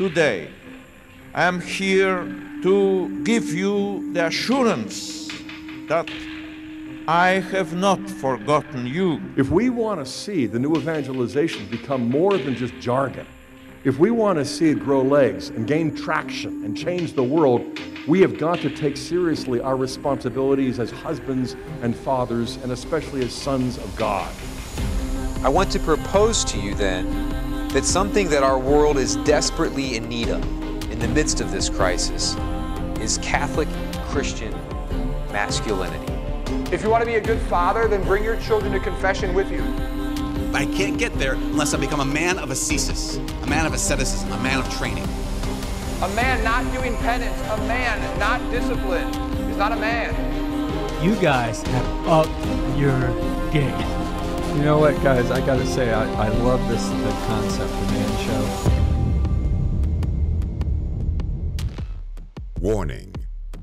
today, I am here to give you the assurance that I have not forgotten you. If we want to see the new evangelization become more than just jargon, if we want to see it grow legs and gain traction and change the world, we have got to take seriously our responsibilities as husbands and fathers, and especially as sons of God. I want to propose to you then that something that our world is desperately in need of in the midst of this crisis is Catholic Christian masculinity. If you want to be a good father, then bring your children to confession with you. I can't get there unless I become a man of ascesis, a man of asceticism, a man of training. A man not doing penance, a man not disciplined, is not a man. You guys have upped your game. You know what, guys? I gotta say, I, I love this the concept of man show. Warning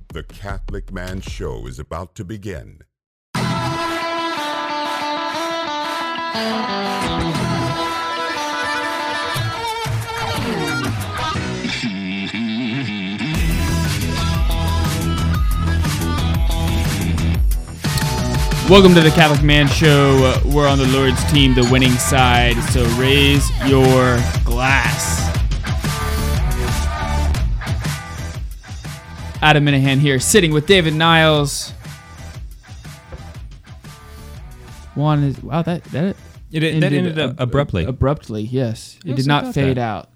The Catholic Man Show is about to begin. Welcome to the Catholic Man Show. Uh, We're on the Lord's team, the winning side. So raise your glass. Adam Minihan here, sitting with David Niles. Juan is wow that that It- it- that ended ab- abruptly. Abruptly, yes. It did not fade that. out.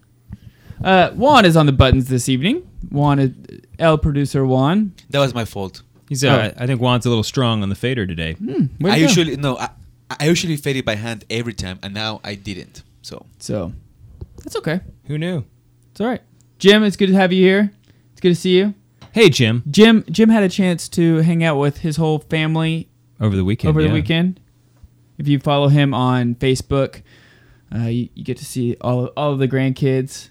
Uh, Juan is on the buttons this evening. Juan is El producer Juan. That was my fault. He's, uh, I think Juan's a little strong on the fader today. Way to I go. usually no, I, I usually fade it by hand every time, and now I didn't. So So that's okay. Who knew? It's all right. Jim, it's good to have you here. It's good to see you. Hey, Jim. Jim Jim had a chance to hang out with his whole family Over the weekend. over the yeah. weekend. If you follow him on Facebook, uh, you, you get to see all all of the grandkids.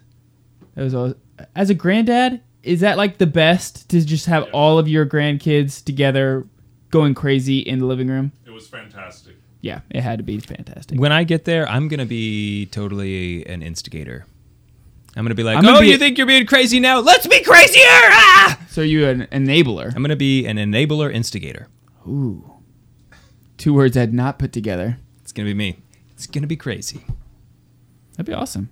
That was all, as a granddad. Is that like the best to just have all of your grandkids together, going crazy in the living room? It was fantastic. Yeah, it had to be fantastic. When I get there, I'm gonna be totally an instigator. I'm gonna be like, I'm gonna "Oh, be- you think you're being crazy now? Let's be crazier!" Ah! So you an enabler? I'm gonna be an enabler instigator. Ooh, two words I'd not put together. It's gonna be me. It's gonna be crazy. That'd be awesome.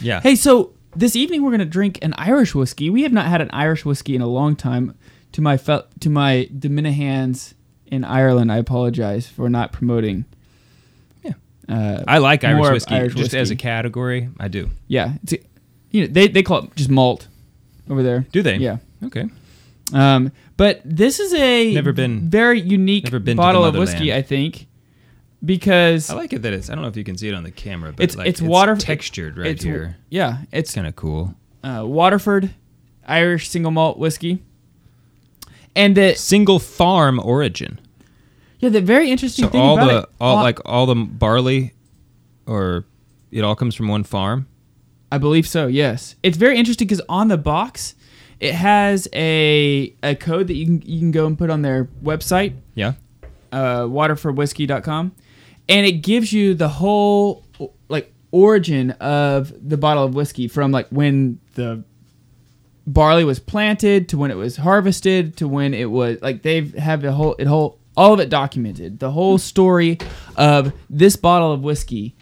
Yeah. Hey, so this evening we're gonna drink an Irish whiskey. We have not had an Irish whiskey in a long time. To my fel- to my Dominicans in Ireland, I apologize for not promoting. Yeah. uh, I like Irish whiskey Irish just as a category. I do. Yeah, it's, you know they they call it just malt over there. Do they? Yeah. Okay. Um, but this is a Never been- very unique been bottle of whiskey. I think, because I like it that it's. I don't know if you can see it on the camera, but it's like, it's water textured right it's- here. Yeah, it's kind of cool. uh, Waterford Irish single malt whiskey, and the Single farm origin. yeah the very interesting So thing all about the it, all on- like all the barley, or it all comes from one farm. I believe so. Yes, it's very interesting because on the box it has a a code that you can you can go and put on their website, Yeah. uh, waterfordwhiskey.com, and it gives you the whole like origin of the bottle of whiskey from like when the barley was planted to when it was harvested to when it was like they have the whole it whole all of it documented. The whole hmm. story of this bottle of whiskey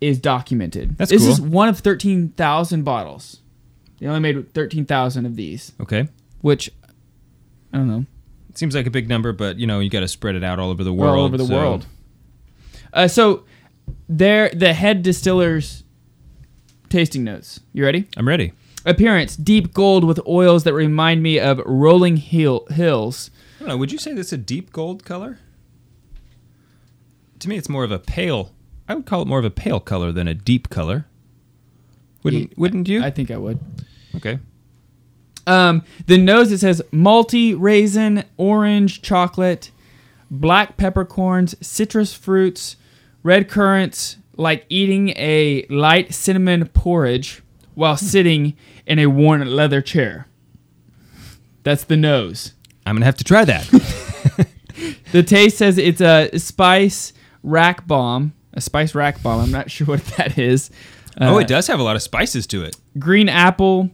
is documented. That's this cool. is one of thirteen thousand bottles. They only made thirteen thousand of these, Okay. which I don't know. It seems like a big number, but you know you got to spread it out all over the world. all over the so- world. Uh, so, there the head distiller's tasting notes. You ready? I'm ready. Appearance: deep gold with oils that remind me of rolling hill hills. I don't know. Would you say this a deep gold color? To me, it's more of a pale. I would call it more of a pale color than a deep color. Wouldn't Wouldn't you? I think I would. okay. Um, the nose it says malty, raisin, orange, chocolate, black peppercorns, citrus fruits, red currants, like eating a light cinnamon porridge while sitting in a worn leather chair. That's the nose. I'm gonna have to try that. The taste says it's a spice rack bomb, a spice rack bomb. I'm not sure what that is. oh, Uh, it does have a lot of spices to it. green apple,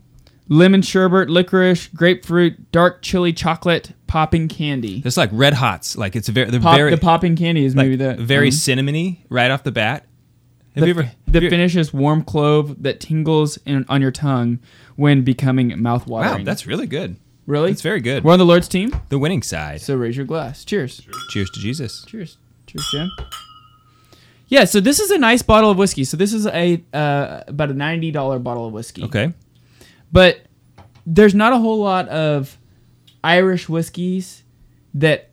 lemon sherbet, licorice, grapefruit, dark chili chocolate, popping candy. It's like red hots. Like it's very, they're Pop, very the popping candy is like, maybe the very um, cinnamony right off the bat. Have the, you ever? the finish is warm clove that tingles in, on your tongue when becoming mouthwatering. Wow, that's really good. really It's very good. We're on the Lord's team, The winning side. so raise your glass. Cheers. Cheers to Jesus. Cheers. Cheers, Jim. Yeah, so this is a nice bottle of whiskey. So this is a uh, about a ninety dollar bottle of whiskey. Okay. but there's not a whole lot of Irish whiskeys that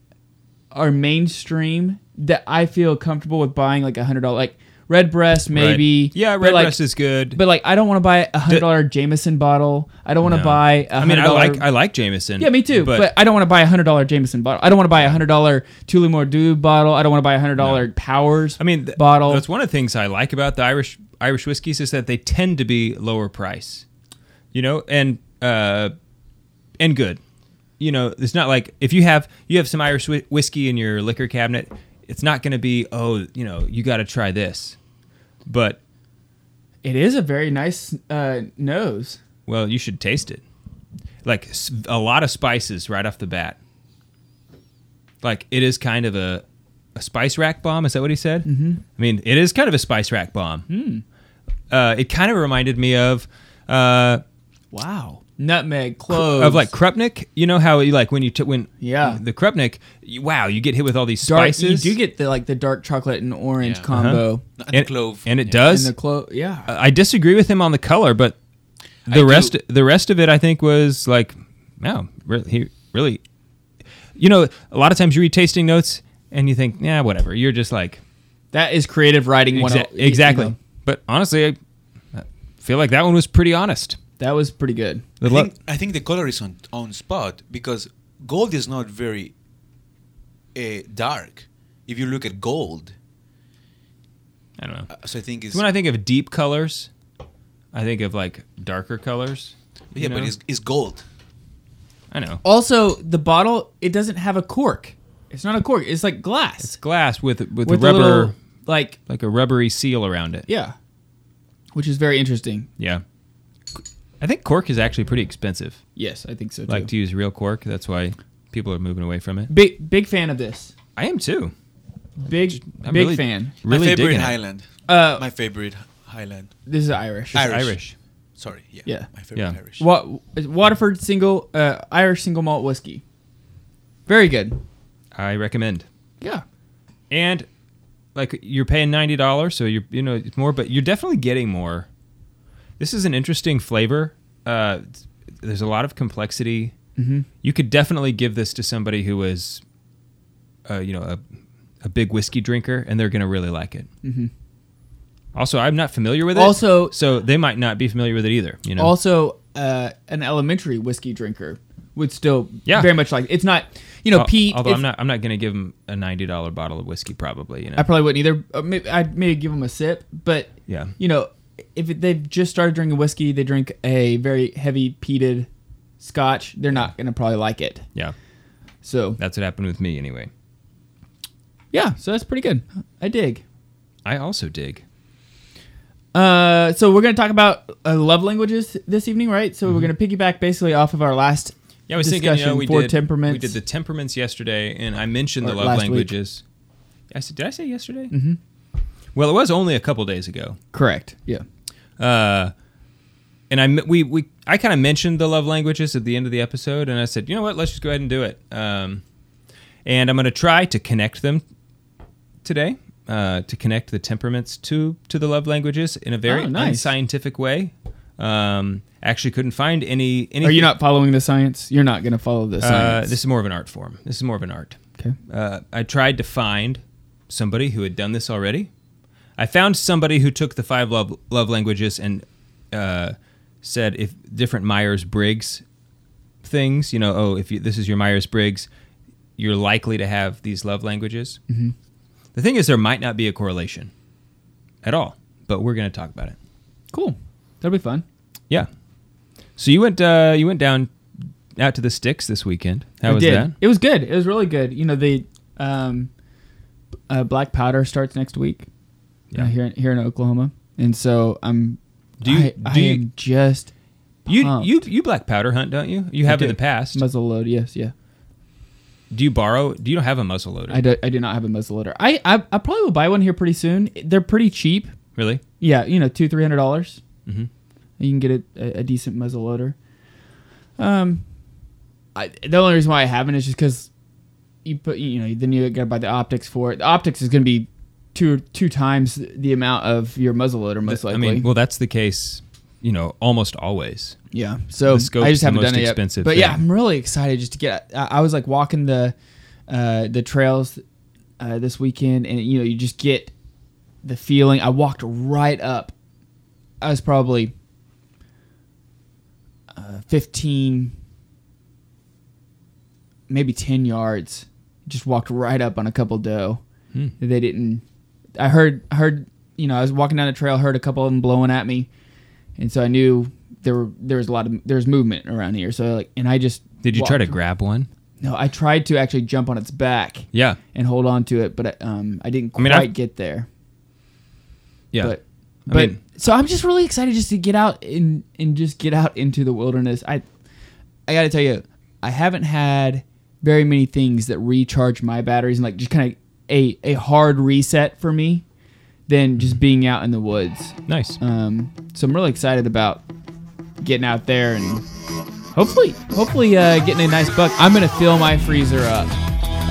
are mainstream that I feel comfortable with buying like a hundred dollar like Redbreast maybe. Right. Yeah, but, like- Redbreast is good. But like I don't want to buy a hundred dollar Jameson bottle. I don't want to No. buy a I mean, I like I like Jameson. yeah, me too. But, I don't want to buy a hundred dollar Jameson bottle. I don't want to buy a hundred dollar Tullamore Dew bottle. I don't want to buy a hundred dollar Powers. I mean, th- bottle. That's one of the things I like about the Irish Irish whiskeys is that they tend to be lower price, you know, and uh, and good. You know, it's not like if you have you have some Irish whi- whiskey in your liquor cabinet, it's not going to be oh, you know, you got to try this. But it is a very nice uh, nose. well, you should taste it. Like a lot of spices right off the bat. Like it is kind of a a spice rack bomb. Is that what he said? Mm-hmm. I mean, it is kind of a spice rack bomb. Hmm. Uh, it kind of reminded me of uh, Wow. Nutmeg, cloves. of like Krupnik. You know how you like when you t- when Yeah. the Krupnik. You, wow, you get hit with all these dark. spices. You do get the like the dark chocolate and orange Yeah. combo. And, and, clove. and it yeah. does. And the clove. Yeah. Uh, I disagree with him on the color, but the I rest do. the rest of it I think was like, wow, really, he really, you know, a lot of times you read tasting notes and you think, yeah, whatever. You're just like, that is creative writing. exa- oh- you exactly. know, But honestly, I, I feel like that one was pretty honest. That was pretty good. I think, I think the color is on, on spot because gold is not very uh, dark. If you look at gold, I don't know. uh, so I think it's when I think of deep colors, I think of like darker colors. yeah, you but know? it's, it's gold. I know. Also, the bottle it doesn't have a cork. It's not a cork. It's like glass It's glass with with, with a a rubber, little like like a rubbery seal around it. yeah, which is very interesting. Yeah. I think cork is actually pretty expensive. Yes, I think so too. Like to use real cork. That's why people are moving away from it. big big fan of this. I am too. Big I'm big really- fan. Really My favorite digging it. Highland. Uh, My favorite Highland. this is Irish. Irish. Irish. Sorry. Yeah. Yeah. My favorite Yeah. Irish. What Waterford single uh, Irish single malt whiskey. Very good. I recommend. Yeah. And like you're paying ninety dollars, so you're you know it's more, but you're definitely getting more. This is an interesting flavor. Uh, there's a lot of complexity. Mhm. You could definitely give this to somebody who is, uh, you know, a, a big whiskey drinker, and they're gonna really like it. Mhm. Also, I'm not familiar with it. Also- so they might not be familiar with it either. You know. Also, uh, an elementary whiskey drinker would still Yeah. very much like. It's not you know peat. Although I'm not, I'm not going to give him a ninety dollar bottle of whiskey. Probably, you know. I probably wouldn't either. Uh, maybe, I'd maybe give him a sip, but Yeah. you know, if they've just started drinking whiskey, they drink a very heavy peated Scotch. They're not gonna probably like it. yeah, So that's what happened with me anyway. yeah, so that's pretty good. I dig. I also dig. Uh, so we're gonna talk about uh, love languages this evening, right? So we're gonna piggyback basically off of our last Yeah, I was discussion thinking, you know, we for did temperaments. we did the temperaments yesterday, and I mentioned the love last week. languages. I said, did I say yesterday? Mm-hmm. Well, it was only a couple days ago. correct. Yeah. Uh, and I we we I kind of mentioned the love languages at the end of the episode, and I said, you know what, let's just go ahead and do it. Um, and I'm going to try to connect them today. Uh, to connect the temperaments to to the love languages in a very Oh, nice. unscientific way. Um, actually, couldn't find any. Anything. Are you not following the science? You're not gonna follow the Uh, science. this is more of an art form. This is more of an art. okay. Uh, I tried to find somebody who had done this already. I found somebody who took the five love, love languages and uh, said if different Myers Briggs things, you know, oh, if you, this is your Myers Briggs, you're likely to have these love languages. Mm-hmm. The thing is, there might not be a correlation at all, but we're going to talk about it. Cool. That'll be fun. Yeah. So you went uh, you went down out to the sticks this weekend. How I was did. that? It was good. It was really good. You know, the um, uh, Black Powder starts next week. Yeah. uh, here in, here in Oklahoma, and so I'm. Do you- I, do I you- just. You pumped. you you black powder hunt, don't you? You have in the past. muzzle load. Yes, yeah. Do you borrow? Do you don't have a muzzle loader? I do, I do not have a muzzle loader. I, I I probably will buy one here pretty soon. They're pretty cheap. Really? Yeah, you know, two three hundred dollars. Mhm. You can get a, a, decent muzzle loader. Um, I, the only reason why I haven't is just because you put you know then you got to buy the optics for it. The optics is going to be two two times the amount of your muzzle loader most I mean, well, that's the case. You know, almost always. Yeah. So I just haven't most done it yet. expensive But yeah. I'm really excited just to get. I, I was like walking the uh, the trails uh, this weekend, and you know, you just get the feeling. I walked right up. I was probably uh, 15, maybe 10 yards. Just walked right up on a couple doe. Hmm. They didn't. I heard. Heard. You know, I was walking down the trail, heard a couple of them blowing at me, and so I knew there were there was a lot of there's movement around here. So like, and I just Did you try to grab one? No, I tried to actually jump on its back. Yeah. and hold on to it, but um, I didn't I mean, quite I've- get there. Yeah. but I but mean- so I'm just really excited just to get out and and just get out into the wilderness. I I got to tell you, I haven't had very many things that recharge my batteries and like just kind of a a hard reset for me than just being out in the woods. Nice. Um, so I'm really excited about getting out there and hopefully hopefully uh, getting a nice buck. I'm gonna fill my freezer up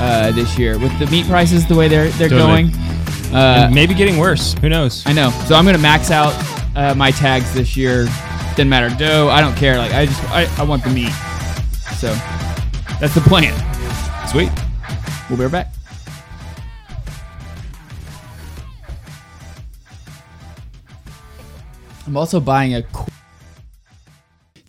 uh, this year with the meat prices the way they're they're Totally. going. Uh, maybe getting worse. Who knows? I know. So I'm gonna max out uh, my tags this year. Doesn't matter doe. I don't care. Like I just I, I want the meat. So that's the plan. Sweet. We'll be right back. I'm also buying a. qu-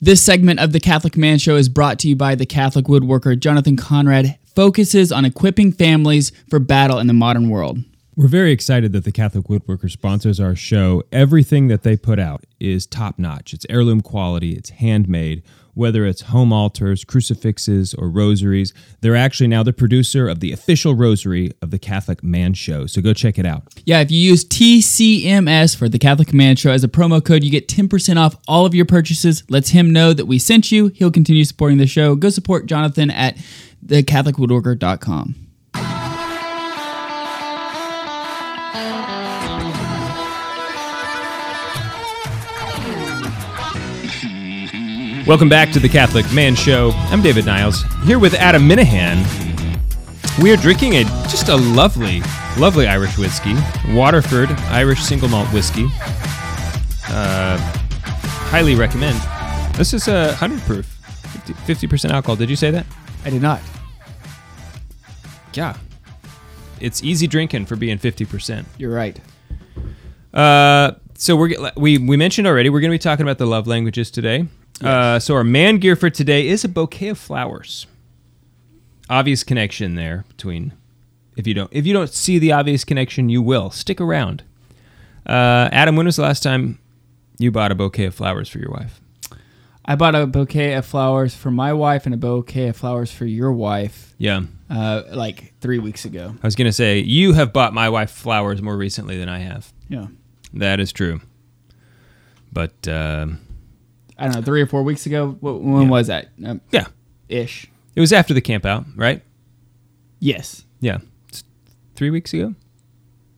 This segment of the Catholic Man Show is brought to you by the Catholic woodworker Jonathan Conrad. Focuses on equipping families for battle in the modern world. We're very excited that the Catholic Woodworker sponsors our show. Everything that they put out is top notch. It's heirloom quality, it's handmade. Whether it's home altars, crucifixes, or rosaries, they're actually now the producer of the official rosary of the Catholic Man Show. So go check it out. Yeah, if you use TCMS for the Catholic Man Show as a promo code, you get 10% off all of your purchases. Lets him know that we sent you. He'll continue supporting the show. Go support Jonathan at thecatholicwoodworker.com. Welcome back to the Catholic Man Show. I'm David Niles, here with Adam Minihan. We are drinking a just a lovely, lovely Irish whiskey, Waterford Irish single malt whiskey. Uh, highly recommend. This is a hundred proof, 50 percent alcohol. Did you say that? I did not. Yeah, it's easy drinking for being fifty percent. You're right. Uh, so we're we we mentioned already we're going to be talking about the love languages today. Uh, so our man gear for today is a bouquet of flowers. Obvious connection there between. If you don't if you don't see the obvious connection, you will stick around. Uh, Adam, when was the last time you bought a bouquet of flowers for your wife? I bought a bouquet of flowers for my wife and a bouquet of flowers for your wife. Yeah. Uh, like three weeks ago. I was going to say you have bought my wife flowers more recently than I have. Yeah. That is true. But um, I don't know, three or four weeks ago. Wh- When was that? Um, yeah, ish. it was after the camp out, right? Yes. Yeah. It's three weeks ago?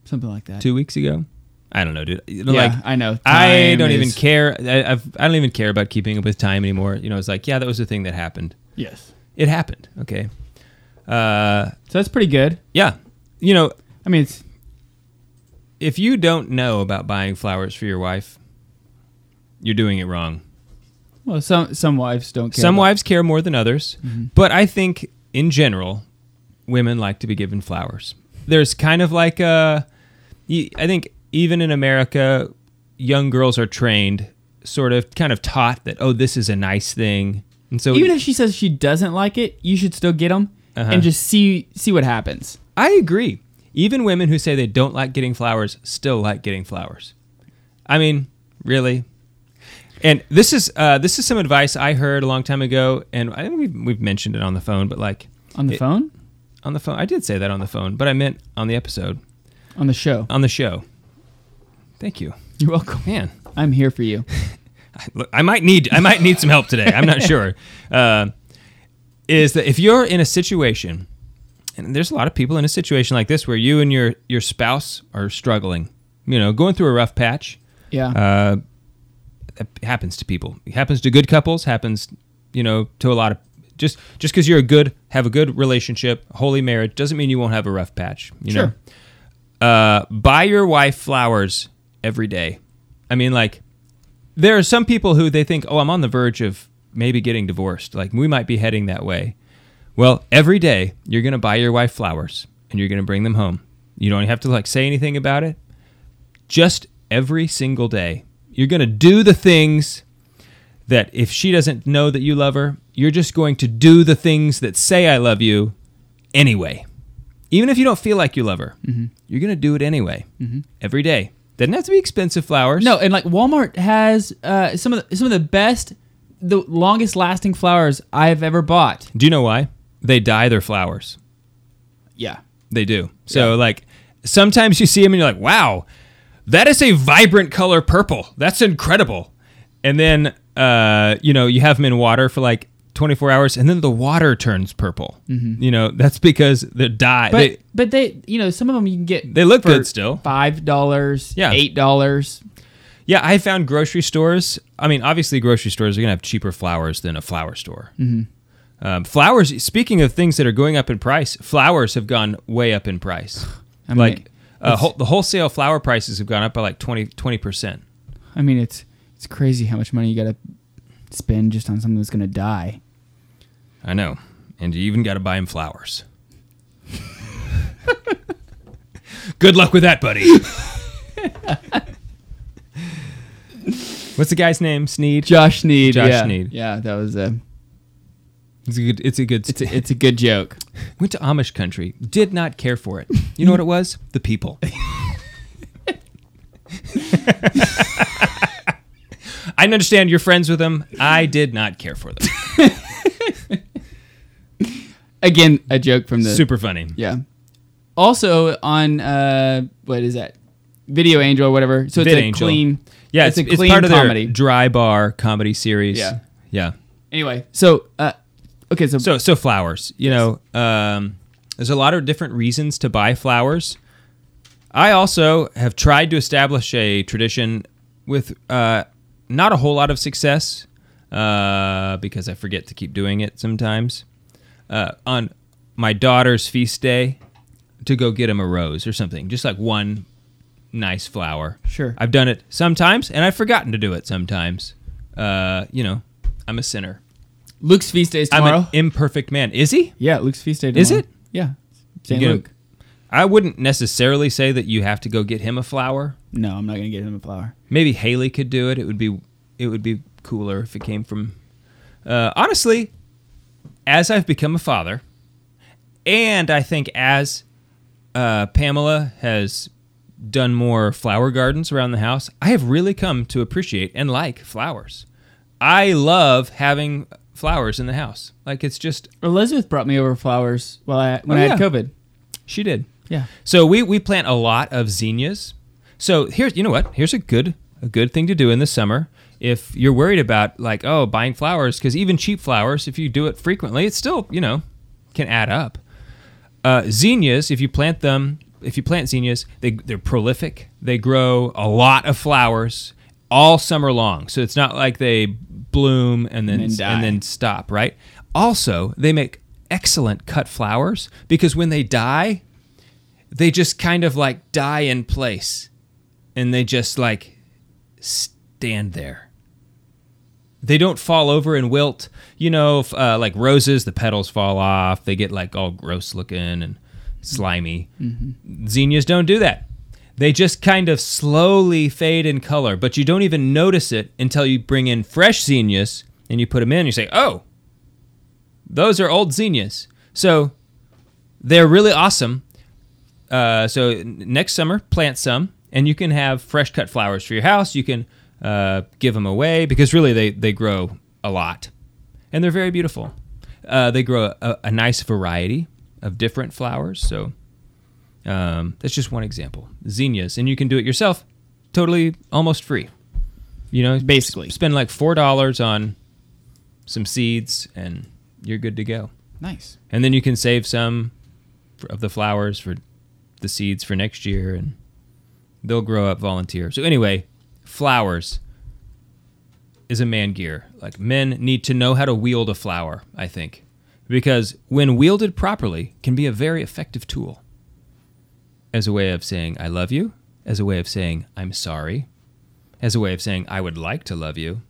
Something like that. Two weeks ago? I don't know, dude. Yeah, like, I know. I don't even care. I, I've, I don't even care about keeping up with time anymore. You know, it's like, yeah, that was the thing that happened. Yes. It happened. Okay. Uh, So that's pretty good. yeah. You know, I mean, it's if you don't know about buying flowers for your wife, you're doing it wrong. Well, some some wives don't care. Some about- wives care more than others, but I think in general, women like to be given flowers. There's kind of like a, I think even in America, young girls are trained, sort of, kind of taught that oh, this is a nice thing, and so Even if she says she doesn't like it, you should still get them Uh-huh. and just see see what happens. I agree. Even women who say they don't like getting flowers still like getting flowers. I mean, really. And this is uh, this is some advice I heard a long time ago, and I think we've, we've mentioned it on the phone, but like On the it- phone? on the phone, I did say that on the phone, but I meant on the episode, On the show. on the show. Thank you. You're welcome. Man, I'm here for you. Look, I might need I might need some help today. I'm not sure. Uh, is that if you're in a situation, and there's a lot of people in a situation like this where you and your your spouse are struggling, you know, going through a rough patch. Yeah. Uh, happens to people. It happens to good couples. Happens, you know, to a lot of just just because you're a good have a good relationship, holy marriage doesn't mean you won't have a rough patch. You Sure. know, uh, buy your wife flowers every day. I mean, like there are some people who they think, oh, I'm on the verge of maybe getting divorced. Like we might be heading that way. Well, every day you're going to buy your wife flowers and you're going to bring them home. You don't have to like say anything about it. Just every single day, you're going to do the things that if she doesn't know that you love her, you're just going to do the things that say I love you anyway. Even if you don't feel like you love her, Mhm. you're going to do it anyway. Mhm. Every day. Doesn't have to be expensive flowers. No, and like Walmart has uh, some of the, some of the best, the longest lasting flowers I've ever bought. Do you know why? They dye their flowers. Yeah. They do. So like sometimes you see them and you're like, "Wow, that is a vibrant color purple. That's incredible." And then uh, you know, you have them in water for like 24 hours and then the water turns purple. Mhm. You know, that's because the dye But they, but they you know some of them you can get They look good still. five dollars Yeah. eight dollars Yeah, I found grocery stores. I mean, obviously, grocery stores are going to have cheaper flowers than a flower store. Mhm. Um, flowers, speaking of things that are going up in price, flowers have gone way up in price. I mean, like, uh, the wholesale flower prices have gone up by like 20, 20%. I mean it's it's crazy how much money you got to spend just on something that's gonna die. I know. And you even got to buy him flowers. Good luck with that, buddy. What's the guy's name? Sneed? Josh Sneed. Josh yeah. Sneed. Yeah, that was a. It's a good. It's a good. It's a, it's a good joke. Went to Amish country. Did not care for it. You know what it was? The people. I understand you're friends with them. I did not care for them. Again, a joke from the Super funny. Yeah. Also on uh, what is that? Video Angel or whatever. So it's Vid a Angel. clean. Yeah, it's, it's, a it's clean part of comedy. their dry bar comedy series. Yeah. Yeah. Anyway, so uh, okay, so So so flowers. You know, um, there's a lot of different reasons to buy flowers. I also have tried to establish a tradition with uh, not a whole lot of success uh, because I forget to keep doing it sometimes. Uh, on my daughter's feast day, to go get him a rose or something, just like one nice flower. Sure. I've done it sometimes, and I've forgotten to do it sometimes. Uh, you know, I'm a sinner. Luke's feast day is I'm tomorrow. an imperfect man. Is he? yeah, Luke's feast day. Is it? Yeah, You St. get him- Luke. I wouldn't necessarily say that you have to go get him a flower. No, I'm not gonna get him a flower. Maybe Haley could do it. It would be it would be cooler if it came from. Uh, honestly, as I've become a father, and I think as uh, Pamela has done more flower gardens around the house, I have really come to appreciate and like flowers. I love having flowers in the house. Like it's just Elizabeth brought me over flowers while I when Oh, I had yeah. COVID. She did. Yeah. So we we plant a lot of zinnias. So here's you know what? Here's a good a good thing to do in the summer if you're worried about like oh buying flowers because even cheap flowers if you do it frequently it still you know can add up. Uh, zinnias if you plant them if you plant zinnias they they're prolific they grow a lot of flowers all summer long so it's not like they bloom and then And then and then stop right. Also they make excellent cut flowers because when they die they just kind of like die in place and they just like stand there. They don't fall over and wilt. You know uh, like roses the petals fall off. They get like all gross looking and slimy. Zinnias don't do that they just kind of slowly fade in color but you don't even notice it until you bring in fresh zinnias and you put them in and you say oh those are old zinnias so they're really awesome uh, so next summer, plant some, and you can have fresh cut flowers for your house. You can uh, give them away because really they, they grow a lot, and they're very beautiful. Uh, they grow a, a nice variety of different flowers. So um, that's just one example. Zinnias, and you can do it yourself totally almost free. You know, Basically. s- spend like four dollars on some seeds, and you're good to go. Nice. And then you can save some of the flowers for the seeds for next year, and they'll grow up volunteer. So anyway, flowers is a man gear. Like men need to know how to wield a flower. I think because when wielded properly, can be a very effective tool as a way of saying I love you, as a way of saying I'm sorry, as a way of saying I would like to love you,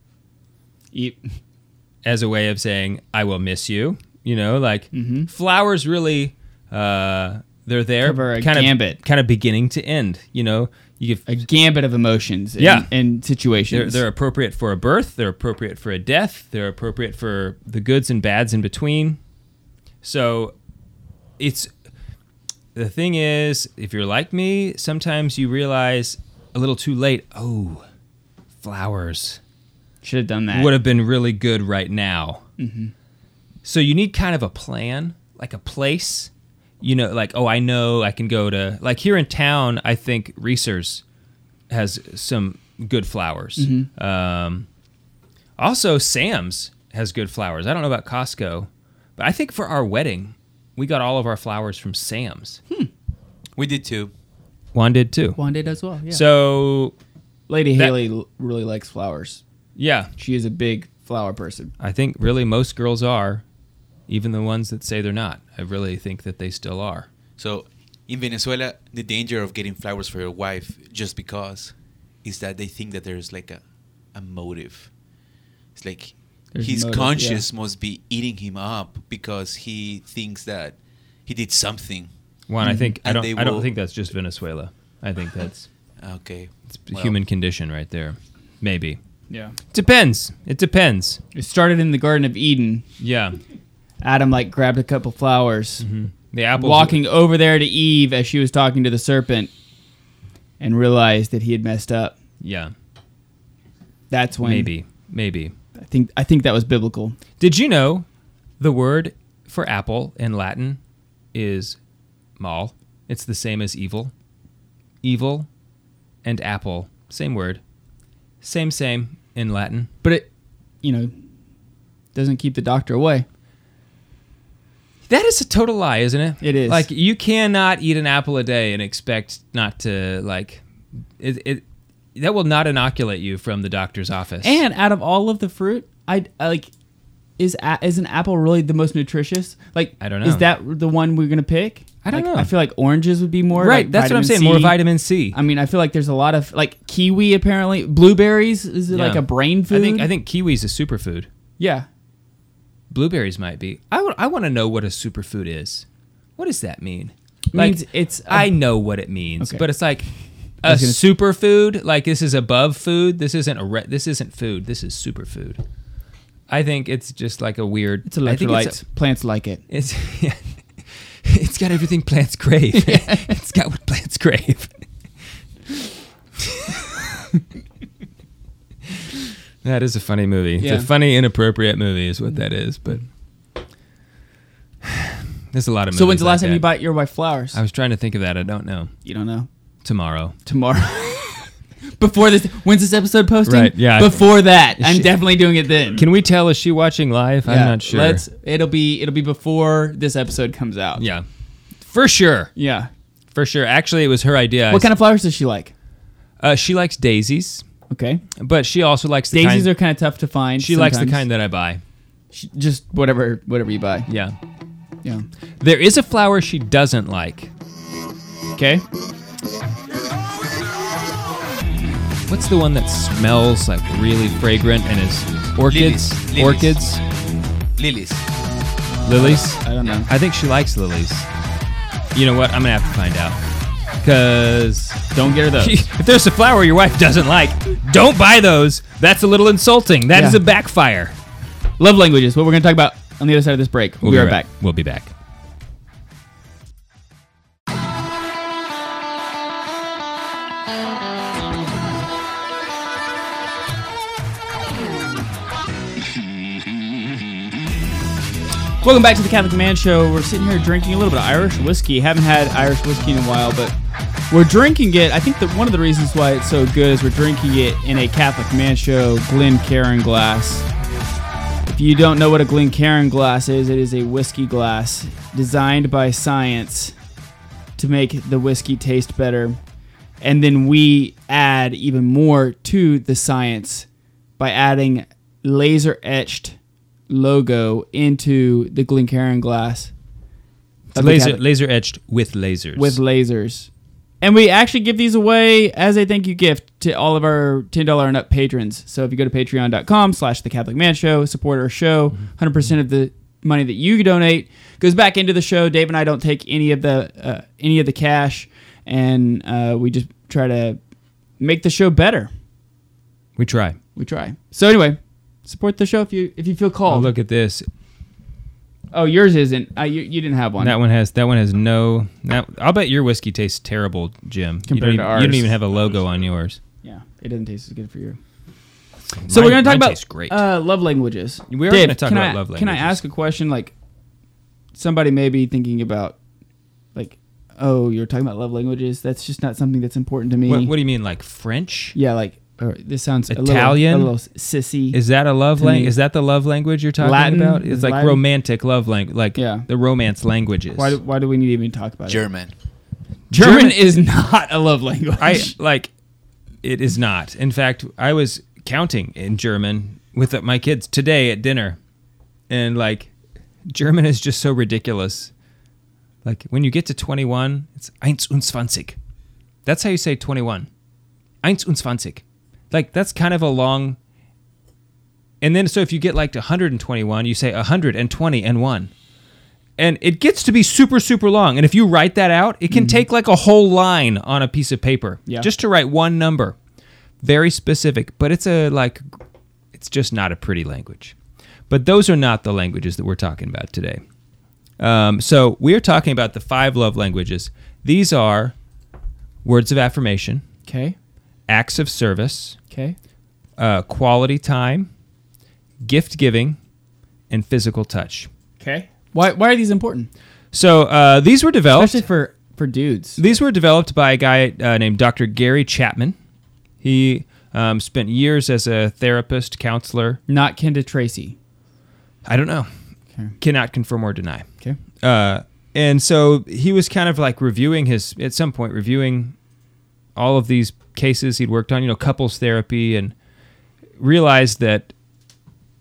as a way of saying I will miss you. You know, like Mm-hmm. flowers really uh, they're there Cover a kind gambit. of kind of beginning to end. You know, you give A gambit of emotions. And, Yeah. And situations. they're, they're appropriate for a birth. They're appropriate for a death. They're appropriate for the goods and bads in between. So, it's the thing is, if you're like me, sometimes you realize a little too late. Oh, flowers Should have done that. would have been really good right now. Mm-hmm. So you need kind of a plan, like a place. You know, like oh, I know I can go to like here in town. I think Reasor's has some good flowers. Mhm. Um, also, Sam's has good flowers. I don't know about Costco, but I think for our wedding, we got all of our flowers from Sam's. Hmm. We did too. Juan did too. Juan did as well. Yeah. So, Lady that- Haley l- really likes flowers. yeah, She is a big flower person. I think really most girls are, even the ones that say they're not. I really think that they still are. So in Venezuela, the danger of getting flowers for your wife just because is that they think that there's like a, a motive. It's like There's his motive, conscience must be eating him up because he thinks that he did something. Juan, I mm-hmm. think I don't. I don't think that's just Venezuela. I think that's Okay. it's Well, human condition right there. Maybe Yeah. depends. It depends. It started in the Garden of Eden. Yeah, Adam like grabbed a couple flowers, mm-hmm. the apples. walking over there to Eve as she was talking to the serpent, and realized that he had messed up. Yeah, That's when maybe, maybe. I think I think that was biblical. Did you know the word for apple in Latin is mal? It's the same as evil. Evil and apple, same word. Same, same in Latin. But it, you know, doesn't keep the doctor away. That is a total lie, isn't it? It is. Like you cannot eat an apple a day and expect not to like it. it that will not inoculate you from the doctor's office. And out of all of the fruit, I, I like is a, is an apple really the most nutritious? Like I don't know. Is that the one we're gonna pick? I don't Like, know. I feel like oranges would be more right, like that's what I'm saying. More vitamin C. I mean, I feel like there's a lot of like kiwi. Apparently, blueberries is it like a brain food? I think I think kiwi's a superfood. yeah. Blueberries might be. I want to know what a superfood is. What does that mean? Means it's a- I know what it means, Okay. but it's like I a superfood. Like this is above food. This isn't a re- this isn't food. This is superfood. I think it's just like a weird. It's I think electrolytes. Plants like it. It's yeah, it's got everything plants crave. it's got what plants crave. that is a funny movie. Yeah. It's a funny, inappropriate movie, is what that is. But there's a lot of. So when's the last like time you bought your wife flowers? I was trying to think of that. I don't know. you don't know. Tomorrow. Tomorrow. Before this, when's this episode posting? Right, yeah. Before that, I'm She- definitely doing it then. Can we tell? Is she watching live? I'm Yeah, not sure. Let's. It'll be. It'll be before this episode comes out. Yeah, for sure. Yeah. For sure. Actually, it was her idea. What kind of flowers does she like? Uh, she likes daisies, Okay. but she also likes the Daisies kind, are kind of tough to find. She likes the kind that I buy. Just whatever, whatever you buy. Yeah. Yeah. There is a flower she doesn't like. Okay. What's the one that smells like really fragrant and is orchids? Lilies. Lilies. Orchids? Lilies. Lilies? I don't know. I think she likes lilies. You know what? I'm gonna have to find out. Cause Don't get her those. if there's a flower your wife doesn't like, don't buy those. That's a little insulting. That is Yeah. a backfire. Love languages. What we're going to talk about on the other side of this break. We'll, be right back. We'll be back. Welcome back to the Catholic Man Show. We're sitting here drinking a little bit of Irish whiskey. Haven't had Irish whiskey in a while, but We're drinking it. I think that one of the reasons why it's so good is we're drinking it in a Catholic Man Show Glencairn glass. If you don't know what a Glencairn glass is, it is a whiskey glass designed by science to make the whiskey taste better. And then we add even more to the science by adding laser etched logo into the Glencairn glass. laser laser etched with lasers. with lasers. And we actually give these away as a thank you gift to all of our $10 and up patrons. So if you go to patreon.com slash the Catholic Man Show, support our show, 100% of the money that you donate goes back into the show. Dave and I don't take any of the uh, any of the cash, and uh, we just try to make the show better. we try. We try. So anyway, support the show if you if you feel called. Oh, look at this. Oh, yours isn't. Uh, you, you didn't have one. That one has that one has no. That, I'll bet your whiskey tastes terrible, Jim. you Compared don't, to even, you don't even have a logo on yours. Yeah, it doesn't taste as good for you. So Mine- we're gonna talk about great. Uh, love languages. We are Dave, gonna talk about I, love languages. Can I ask a question? Like, somebody may be thinking about, like, oh, you're talking about love languages. That's just not something that's important to me. What, what do you mean, like French? yeah, like, or this sounds a Italian? little, a little sissy. Is that a love language? Is that the love language you're talking Latin? about? It's like Latin? romantic love language, like Yeah. the romance languages. why? Do, why do we need to even talk about it? German. German, German- is not a love language. I like it is not. In fact, I was counting in German with my kids today at dinner, and like German is just so ridiculous. Like when you get to twenty one, it's eins und zwanzig. That's how you say twenty one. Eins und zwanzig. Like that's kind of a long. And then so if you get like to 121, you say 120 and 1. And it gets to be super super long. And if you write that out, it can take like a whole line on a piece of paper Yeah. just to write one number. Very specific, but it's a like it's just not a pretty language. But those are not the languages that we're talking about today. Um, so we are talking about the five love languages. These are words of affirmation, Okay. acts of service, Okay. uh, quality time, gift giving, and physical touch. Okay. Why? Why are these important? So uh, these were developed. Especially for for dudes. These were developed by a guy uh, named Dr. Gary Chapman. He um, spent years as a therapist, counselor. Not Kenda Tracy. I don't know. Okay. Cannot confirm or deny. Okay. Uh, and so he was kind of like reviewing his, at some point, reviewing all of these cases he'd worked on, you know, couples therapy, and realized that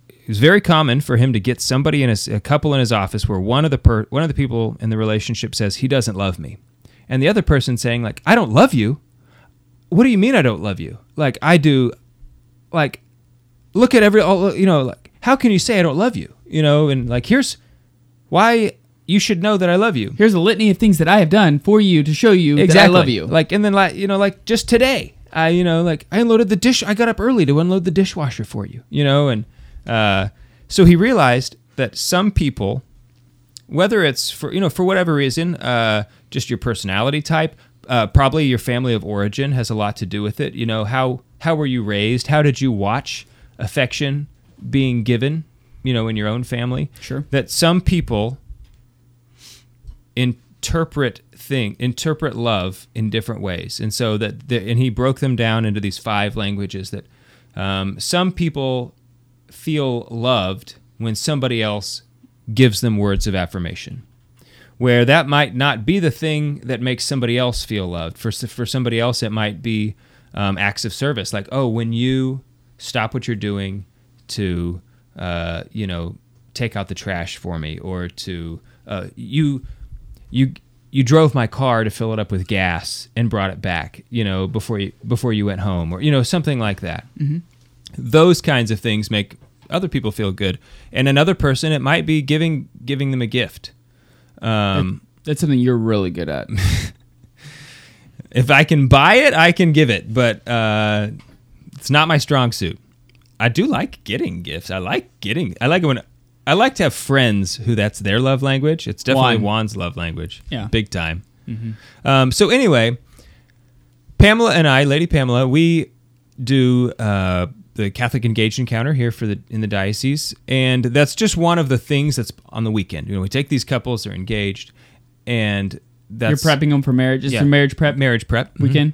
it was very common for him to get somebody in his, a couple in his office where one of the per, one of the people in the relationship says he doesn't love me, and the other person saying like I don't love you. What do you mean I don't love you? Like I do, like look at every all you know like how can you say I don't love you? You know, and like here's why you should know that I love you. Here's a litany of things that I have done for you to show you that I love you. Like, and then like you know, like just today, I you know, like I unloaded the dish. I got up early to unload the dishwasher for you. You know, and uh, so he realized that some people, whether it's for you know for whatever reason, uh, just your personality type, uh, probably your family of origin has a lot to do with it. You know how how were you raised? How did you watch affection being given? You know, in your own family. Sure. That some people interpret thing interpret love in different ways. And so that the, and he broke them down into these five languages that um, some people feel loved when somebody else gives them words of affirmation. Where that might not be the thing that makes somebody else feel loved. For, for somebody else it might be um, acts of service. Like oh when you stop what you're doing to uh, you know take out the trash for me or to uh, you you you drove my car to fill it up with gas and brought it back you know before you before you went home or you know something like that. Mhm. those kinds of things make other people feel good. And another person it might be giving giving them a gift. Um, That's something you're really good at. if i can buy it i can give it but uh, it's not my strong suit. I do like getting gifts. I like getting i like it when i like to have friends who that's their love language it's definitely Wine. juan's love language Yeah. big time Mhm. um, so anyway pamela and i lady pamela we do uh, the catholic engaged encounter here for the in the diocese and that's just one of the things that's on the weekend you know we take these couples they're engaged and that's You're prepping them for marriage. It's Yeah. a marriage prep marriage prep weekend.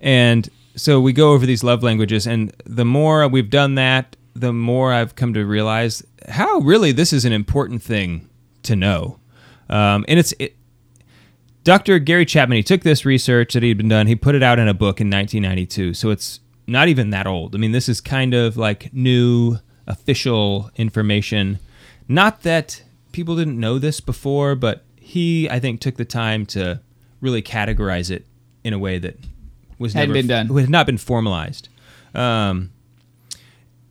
And so we go over these love languages, and the more we've done that, the more I've come to realize how really this is an important thing to know. Um, and it's it, Dr. Gary Chapman. He took this research that he'd been done. He put it out in a book in 1992. So it's not even that old. I mean, this is kind of like new official information. Not that people didn't know this before, but he, I think, took the time to really categorize it in a way that was Hadn't never been done. had not been formalized. Um,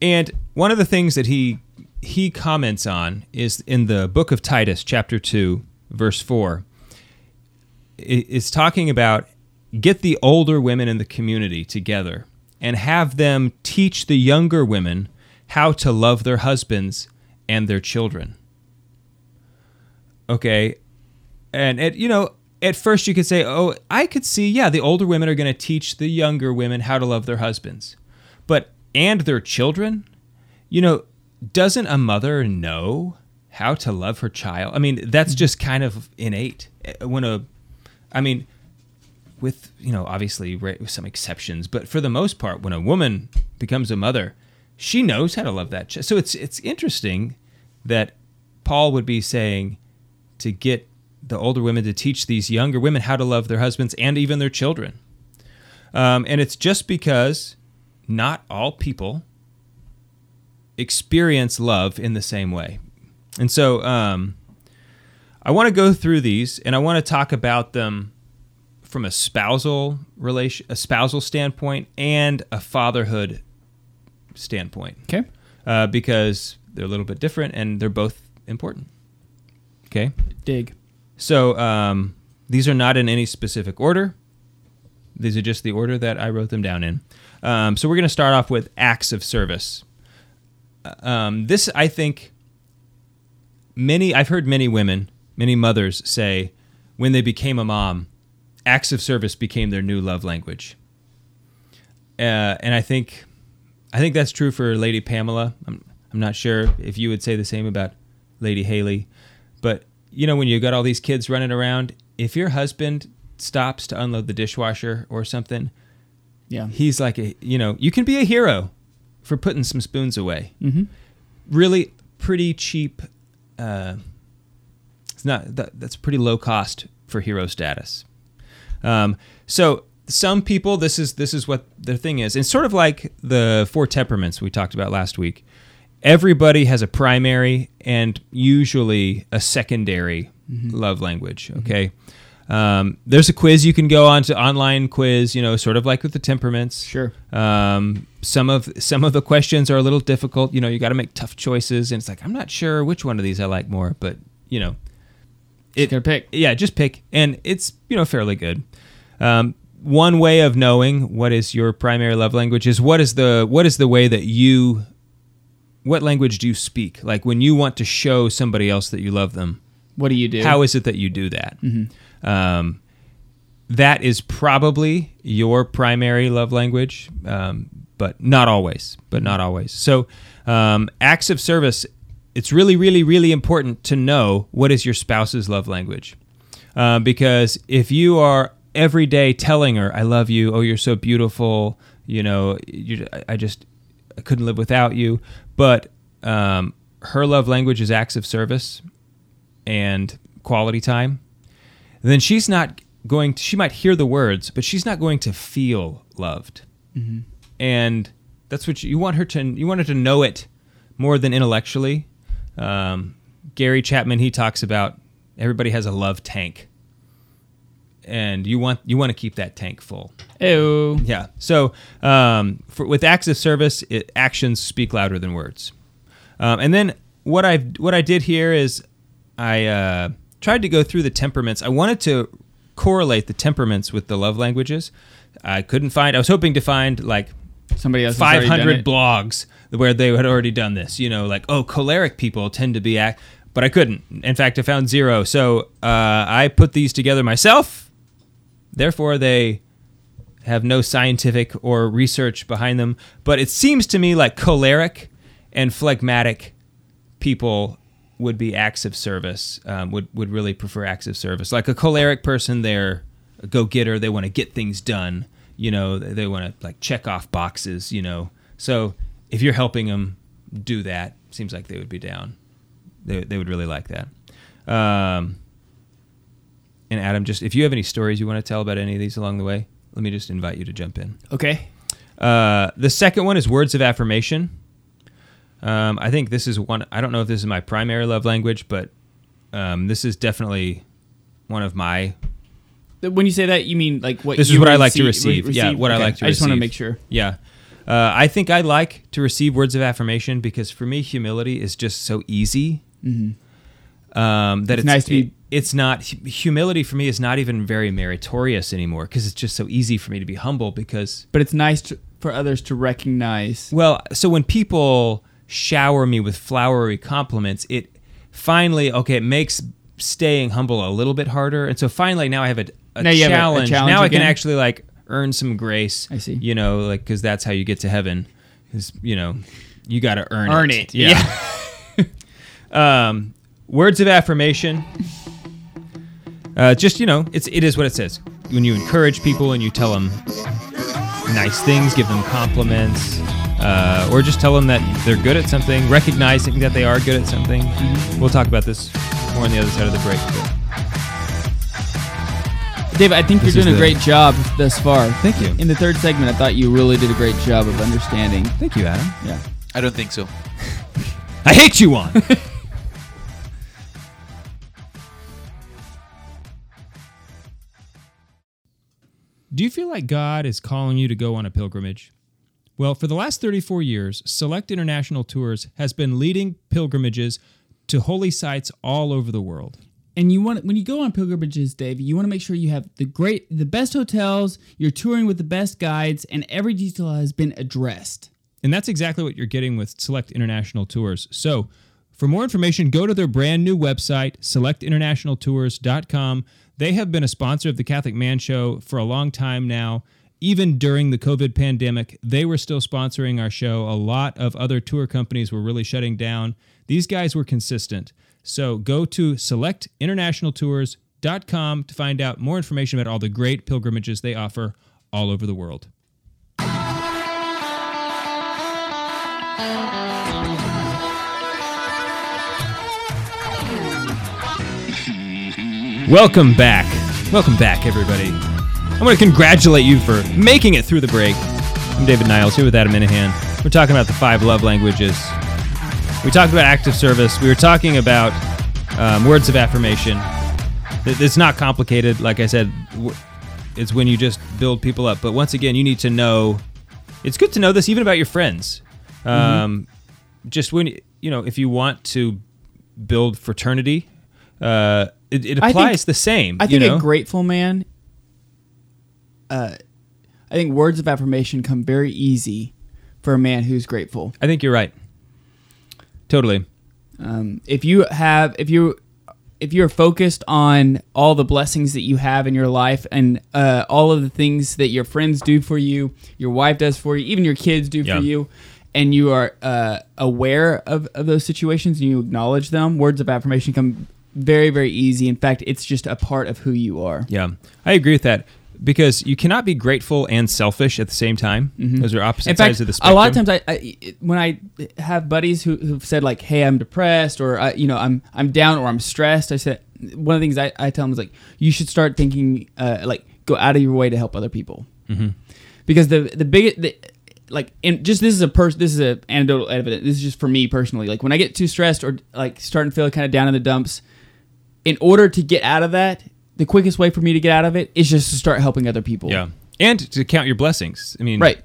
and one of the things that he he comments on is in the book of Titus, chapter two, verse four. Is talking about get the older women in the community together and have them teach the younger women how to love their husbands and their children. Okay, and at you know at first you could say, oh, I could see, yeah, the older women are going to teach the younger women how to love their husbands, but and their children, you know, doesn't a mother know how to love her child? I mean, that's just kind of innate. Uh, When a, I mean, with you know obviously with some exceptions, but for the most part, when a woman becomes a mother, she knows how to love that child. So it's it's interesting that Paul would be saying to get the older women to teach these younger women how to love their husbands and even their children. Um, and it's just because not all people experience love in the same way. And so um, I want to go through these and I want to talk about them from a spousal relation, a spousal standpoint and a fatherhood standpoint. Okay. Uh, because they're a little bit different and they're both important. Okay. Dig. So um, these are not in any specific order. These are just the order that I wrote them down in. Um, so we're going to start off with acts of service. Uh, Um, this, I think, many I've heard many women, many mothers say, when they became a mom, acts of service became their new love language. Uh, and I think, I think that's true for Lady Pamela. I'm, I'm not sure if you would say the same about Lady Haley, but you know when you got all these kids running around, if your husband stops to unload the dishwasher or something, Yeah. he's like a you know you can be a hero for putting some spoons away. Mm-hmm. Really pretty cheap. Uh, it's not that, that's pretty low cost for hero status. Um, so some people this is this is what their thing is. It's sort of like the four temperaments we talked about last week. Everybody has a primary and usually a secondary love language. Okay. Um, there's a quiz you can go on to online quiz, you know, sort of like with the temperaments. Sure. Um, some of some of the questions are a little difficult. You know, you got to make tough choices, and it's like I'm not sure which one of these I like more, but you know, Just gonna pick. yeah, just pick, and it's you know fairly good. Um, one way of knowing what is your primary love language is what is the what is the way that you what language do you speak? Like when you want to show somebody else that you love them, What do you do? how is it that you do that? Um, that is probably your primary love language, um, but not always. But not always. So, um, acts of service. It's really, really, really important to know what is your spouse's love language, uh, because if you are every day telling her, "I love you," "Oh, you're so beautiful," you know, you, I- just I couldn't live without you, but um, her love language is acts of service and quality time, then she's not going to, she might hear the words, but she's not going to feel loved. Mhm. And that's what you, you want her to, you want her to know it more than intellectually. Um, Gary Chapman, he talks about everybody has a love tank. And you want you want to keep that tank full. Ew. Yeah. So um, for, with acts of service, it, actions speak louder than words. Um, and then what I what I did here is I uh, tried to go through the temperaments. I wanted to correlate the temperaments with the love languages. I couldn't find. I was hoping to find like Somebody else has already done 500 blogs where they had already done this. You know, like oh, choleric people tend to be act, but I couldn't. In fact, I found zero. So uh, I put these together myself. Therefore, they have no scientific or research behind them. But it seems to me like choleric and phlegmatic people would be acts of service. Um, would would really prefer acts of service. Like a choleric person, they're a go getter. They want to get things done. You know, they, they want to like check off boxes. You know, so if you're helping them do that, seems like they would be down. They they would really like that. Um, and Adam, just if you have any stories you want to tell about any of these along the way, let me just invite you to jump in. Okay. Uh, the second one is words of affirmation. Um, I think this is one. I don't know if this is my primary love language, but um, this is definitely one of my. When you say that, you mean like what? This is what I like to receive- receive. Yeah, what I like to I just receive. want to make sure. Yeah. Uh, I think I like to receive words of affirmation because for me, humility is just so easy. Mhm. Um, that It's it's, nice to be- it- it's not humility for me is not even very meritorious anymore because it's just so easy for me to be humble because But it's nice to, for others to recognize. well, so when people shower me with flowery compliments, it finally okay, it makes staying humble a little bit harder. And so finally now I have a, a, Now you have a- a challenge. challenge Now I can actually like earn some grace. I see. You know, like cuz that's how you get to heaven. Is you know, you got to earn, Earn it. it, Yeah. um words of affirmation. Uh, just you know, it's it is what it says. When you encourage people and you tell them nice things, give them compliments, uh, or just tell them that they're good at something, recognizing that they are good at something. We'll talk about this more on the other side of the break. but- Dave, I think This you're doing a the- great job thus far. Thank you. In the third segment, I thought you really did a great job of understanding. Thank you, Adam. Yeah. I don't think so. I hate you, Juan. Do you feel like God is calling you to go on a pilgrimage? Well, for the last 34 years, Select International Tours has been leading pilgrimages to holy sites all over the world. And you want when you go on pilgrimages, Dave, you want to make sure you have the great, the best hotels. You're touring with the best guides, and every detail has been addressed. And that's exactly what you're getting with Select International Tours. So, for more information, go to their brand new website, selectinternationaltours.com. They have been a sponsor of the Catholic Man Show for a long time now. Even during the COVID pandemic, they were still sponsoring our show. A lot of other tour companies were really shutting down. These guys were consistent. So go to selectinternationaltours.com to find out more information about all the great pilgrimages they offer all over the world. Welcome back. Welcome back, everybody. I want to congratulate you for making it through the break. I'm David Niles here with Adam Minihan. We're talking about the five love languages. We talked about active service. We were talking about um, words of affirmation. It's not complicated. Like I said, it's when you just build people up. But once again, you need to know. It's good to know this even about your friends. Um, Just when you know, if you want to build fraternity, uh, it, it I think- applies the same. I you think know? a grateful man. Uh, I think words of affirmation come very easy for a man who's grateful. I think you're right. Totally. Um, if you have, if you, if you're focused on all the blessings that you have in your life and uh, all of the things that your friends do for you, your wife does for you, even your kids do Yeah. for you, and you are uh, aware of, of those situations and you acknowledge them, words of affirmation come very, very easy. In fact, it's just a part of who you are. Yeah, I agree with that because you cannot be grateful and selfish at the same time. Those are opposite Mm-hmm. In fact, sides of the spectrum. a lot of times, I, I when I have buddies who, who've said like, "Hey, I'm depressed," or I, you know, I'm I'm down or I'm stressed. I said one of the things I, I tell them is like, you should start thinking uh, like go out of your way to help other people, Mhm. because the the big the, like and just this is a person this is a anecdotal evidence. This is just for me personally. Like when I get too stressed or like starting to feel kind of down in the dumps, in order to get out of that, the quickest way for me to get out of it is just to start helping other people. Yeah, and to count your blessings. I mean, Right.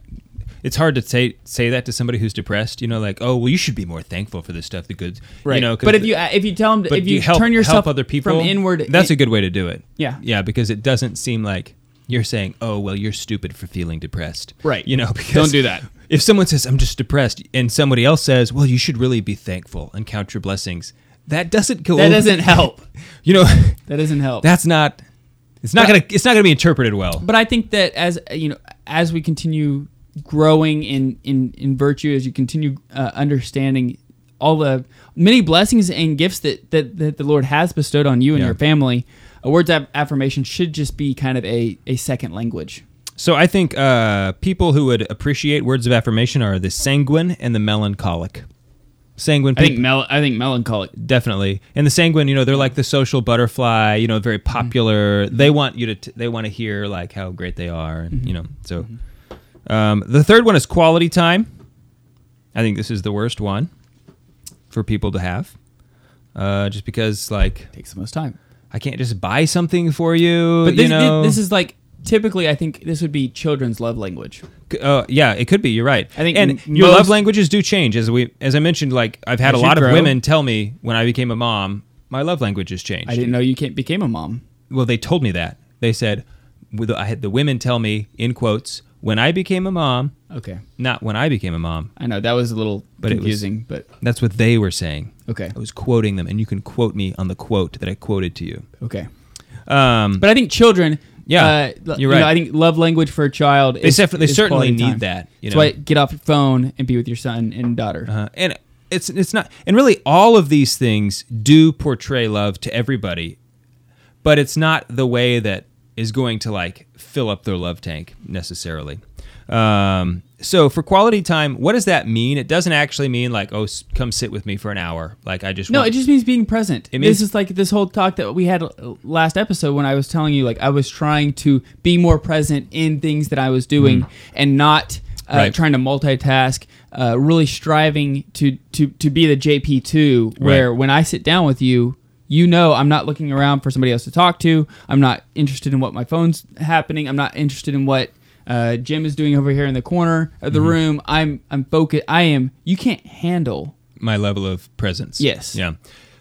It's hard to say say that to somebody who's depressed. You know, like, oh, well, you should be more thankful for this stuff. The good, Right. You know, but if you uh, if you tell them but if you, help, turn yourself help other people from inward, that's a good way to do it. Yeah. yeah, because it doesn't seem like you're saying, oh, well, you're stupid for feeling depressed. Right. You know, because Don't do that. If someone says I'm just depressed, and somebody else says, well, you should really be thankful and count your blessings, that doesn't go. That doesn't help. You know, That doesn't help. that's not. It's not But- gonna. It's not gonna be interpreted well. But I think that as you know, as we continue growing in in in virtue, as you continue uh, understanding all the many blessings and gifts that that, that the Lord has bestowed on you and Yeah. your family. A words of affirmation should just be kind of a, a second language. So I think uh, people who would appreciate words of affirmation are the sanguine and the melancholic. Sanguine I think mel- I think melancholic. definitely, and the sanguine, you know, they're like the social butterfly. You know, very Mm-hmm. popular. They want you to. T- they want to hear like how great they are, and Mm-hmm. you know. So, um, the third one is quality time. I think this is the worst one for people to have, uh, just because like Takes the most time. I can't just buy something for you. But this, you know, this is like typically I think this would be children's love language. Uh, yeah, it could be. You're right. I think and m- your love languages do change as we, as I mentioned. Like I've had As a lot of grow. women tell me when I became a mom, my love languages changed. I didn't know you became a mom. Well, they told me that. They said, I had the women tell me in quotes when I became a mom, Okay. not when I became a mom. I know that was a little But it was- confusing, but That's what they were saying. Okay. I was quoting them, and you can quote me on the quote that I quoted to you. okay. Um, But I think children. Yeah, uh, you're you right. know, I think love language for a child. They is, defi- they certainly need time. that, you That's know. why get off your phone and be with your son and daughter. Uh, and it's it's not and really all of these things do portray love to everybody but it's not the way that is going to like fill up their love tank necessarily um, so for quality time what does that mean it doesn't actually mean like oh s- come sit with me for an hour like i just No, want- it just means being present. It means- this is like this whole talk that we had uh, last episode when I was telling you, like I was trying to be more present in things that I was doing and not uh, Right. trying to multitask. Uh, really striving to to to be the JP two, where Right. when I sit down with you, you know I'm not looking around for somebody else to talk to. I'm not interested in what my phone's happening. I'm not interested in what. Uh, Jim is doing over here in the corner of the Mhm. room. I'm I'm focused. I am. You can't handle my level of presence. Yes. Yeah.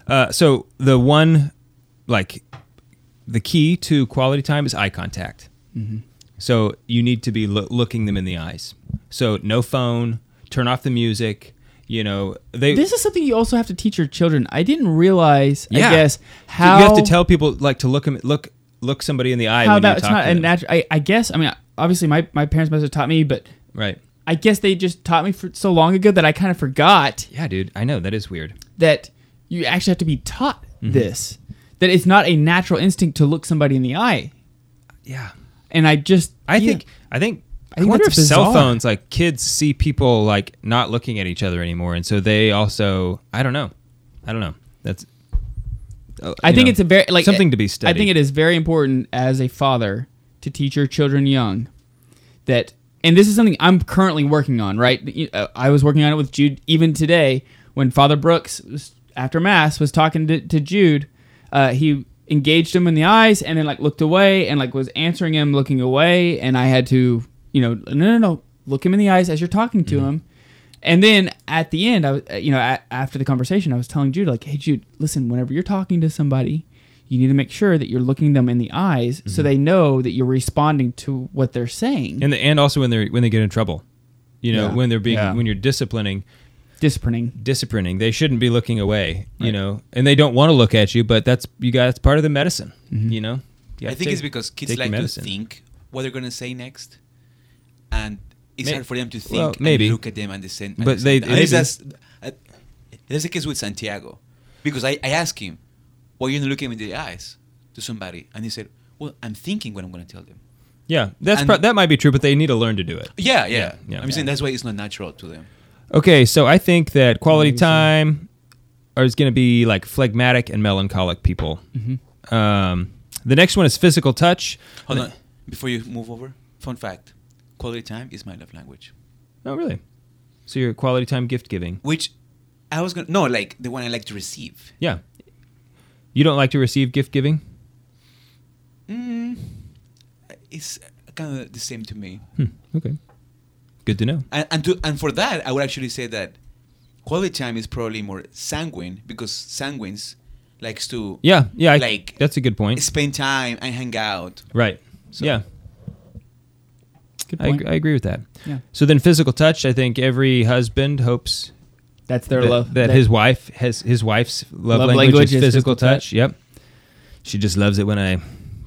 Uh, so the one, like, the key to quality time is eye contact. Mhm. So you need to be loo- looking them in the eyes. So no phone. Turn off the music. You know they. this is something you also have to teach your children. I didn't realize. yeah. I guess how you have to tell people like to look them look look somebody in the eye how when that's talk not a natural. I, I guess. I mean, obviously, my my parents must have taught me, but right. I guess they just taught me for so long ago that I kind of forgot Yeah, dude. I know that is weird. that you actually have to be taught Mhm. this. That it's not a natural instinct to look somebody in the eye. Yeah. And I just. I yeah. think I think I think wonder if cell phones like kids see people like not looking at each other anymore, and so they also I don't know, I don't know. That's I think know, it's a very like something to be studied. I think it is very important as a father to teach your children young that, and this is something I'm currently working on. Right, uh, I was working on it with Jude even today when Father Brooks was, after mass was talking to, to Jude. Uh, he engaged him in the eyes and then like looked away and like was answering him looking away, and I had to you know no no no look him in the eyes as you're talking to him. And then at the end, I was, uh, you know, a- after the conversation, I was telling Jude, like, hey, Jude, listen, whenever you're talking to somebody, you need to make sure that you're looking them in the eyes so they know that you're responding to what they're saying. and the, and also when they're when they get in trouble, you know, Yeah. when they're being Yeah. when you're disciplining, Disciplining. disciplining, they shouldn't be looking away, you know, and they don't want to look at you, but that's you got that's part of the medicine, Mm-hmm. you know. You I think take- it's because kids take like to think what they're gonna say next, and it's May- hard for them to think well, and maybe. look at them and the same. But they- at least maybe. that's uh, that's the case with Santiago, because I, I asked him, "Why you not looking him in the eyes to somebody?" And he said, "Well, I'm thinking what I'm gonna tell them." Yeah, that's pro- that might be true, but they need to learn to do it. Yeah, yeah. yeah. I'm saying that's why it's not natural to them. Okay, so I think that quality time is going to be like phlegmatic and melancholic people. Mhm. Um, the next one is physical touch. Hold on, before you move over. Fun fact: quality time is my love language. Oh, really? So your quality time gift giving. Which I was gonna no, like the one I like to receive. Yeah. You don't like to receive gift giving? Mm, it's kind of the same to me. Hmm, okay. Good to know. And and, to, and for that, I would actually say that quality time is probably more sanguine because sanguines likes to Yeah, yeah. I, like that's a good point. spend time and hang out. Right. So- yeah. Good I, point. ag- I agree with that. Yeah. So then, physical touch. I think every husband hopes That's their that, love. that, that- his wife has his wife's love, Love language, language is is physical physical touch. touch. Yep. She just loves it when I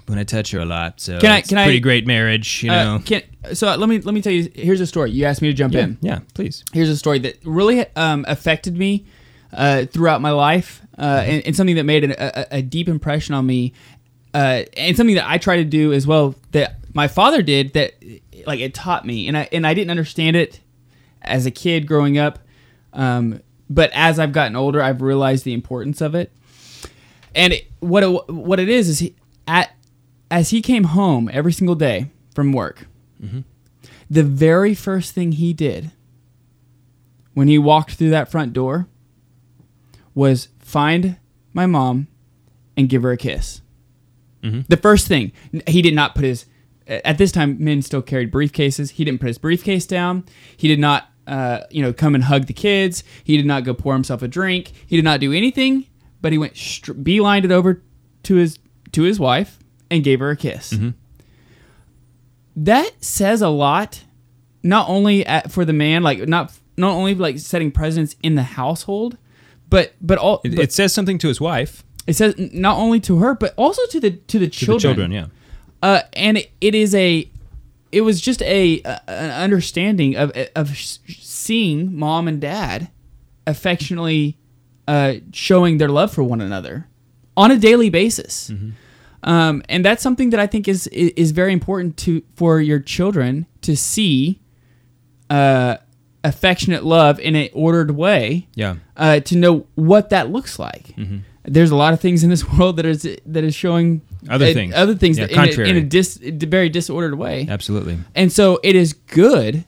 when I touch her a lot. So Can I- it's can a I- pretty great marriage, you Uh, know. can, so let me let me tell you. Here's a story. You asked me to jump yeah, in. yeah, please. Here's a story that really um, affected me uh, throughout my life, uh, and, and something that made an, a, a deep impression on me, uh, and something that I try to do as well that my father did that like it taught me, and I and I didn't understand it as a kid growing up, um, but as I've gotten older, I've realized the importance of it. And it, what it, what it is is he, at as he came home every single day from work, the very first thing he did when he walked through that front door was find my mom and give her a kiss. The first thing he did not put his at this time men still carried briefcases. He didn't put his briefcase down. He did not uh, you know come and hug the kids. He did not go pour himself a drink. He did not do anything, but he went str- beelined it over to his to his wife and gave her a kiss. That says a lot, not only at, for the man, like not not only like setting precedence in the household, but but all It, but it says something to his wife, it says not only to her but also to the to the to children. the children. Yeah. Uh, and it, it is a, it was just a, a an understanding of of seeing mom and dad affectionately uh, showing their love for one another on a daily basis. Um, and that's something that I think is is is very important to for your children to see uh, affectionate love in an ordered way. Yeah. Uh, to know what that looks like. There's a lot of things in this world that is that is showing Other uh, things. other things Yeah, that in, a, in a dis, very disordered way. Absolutely. And so it is good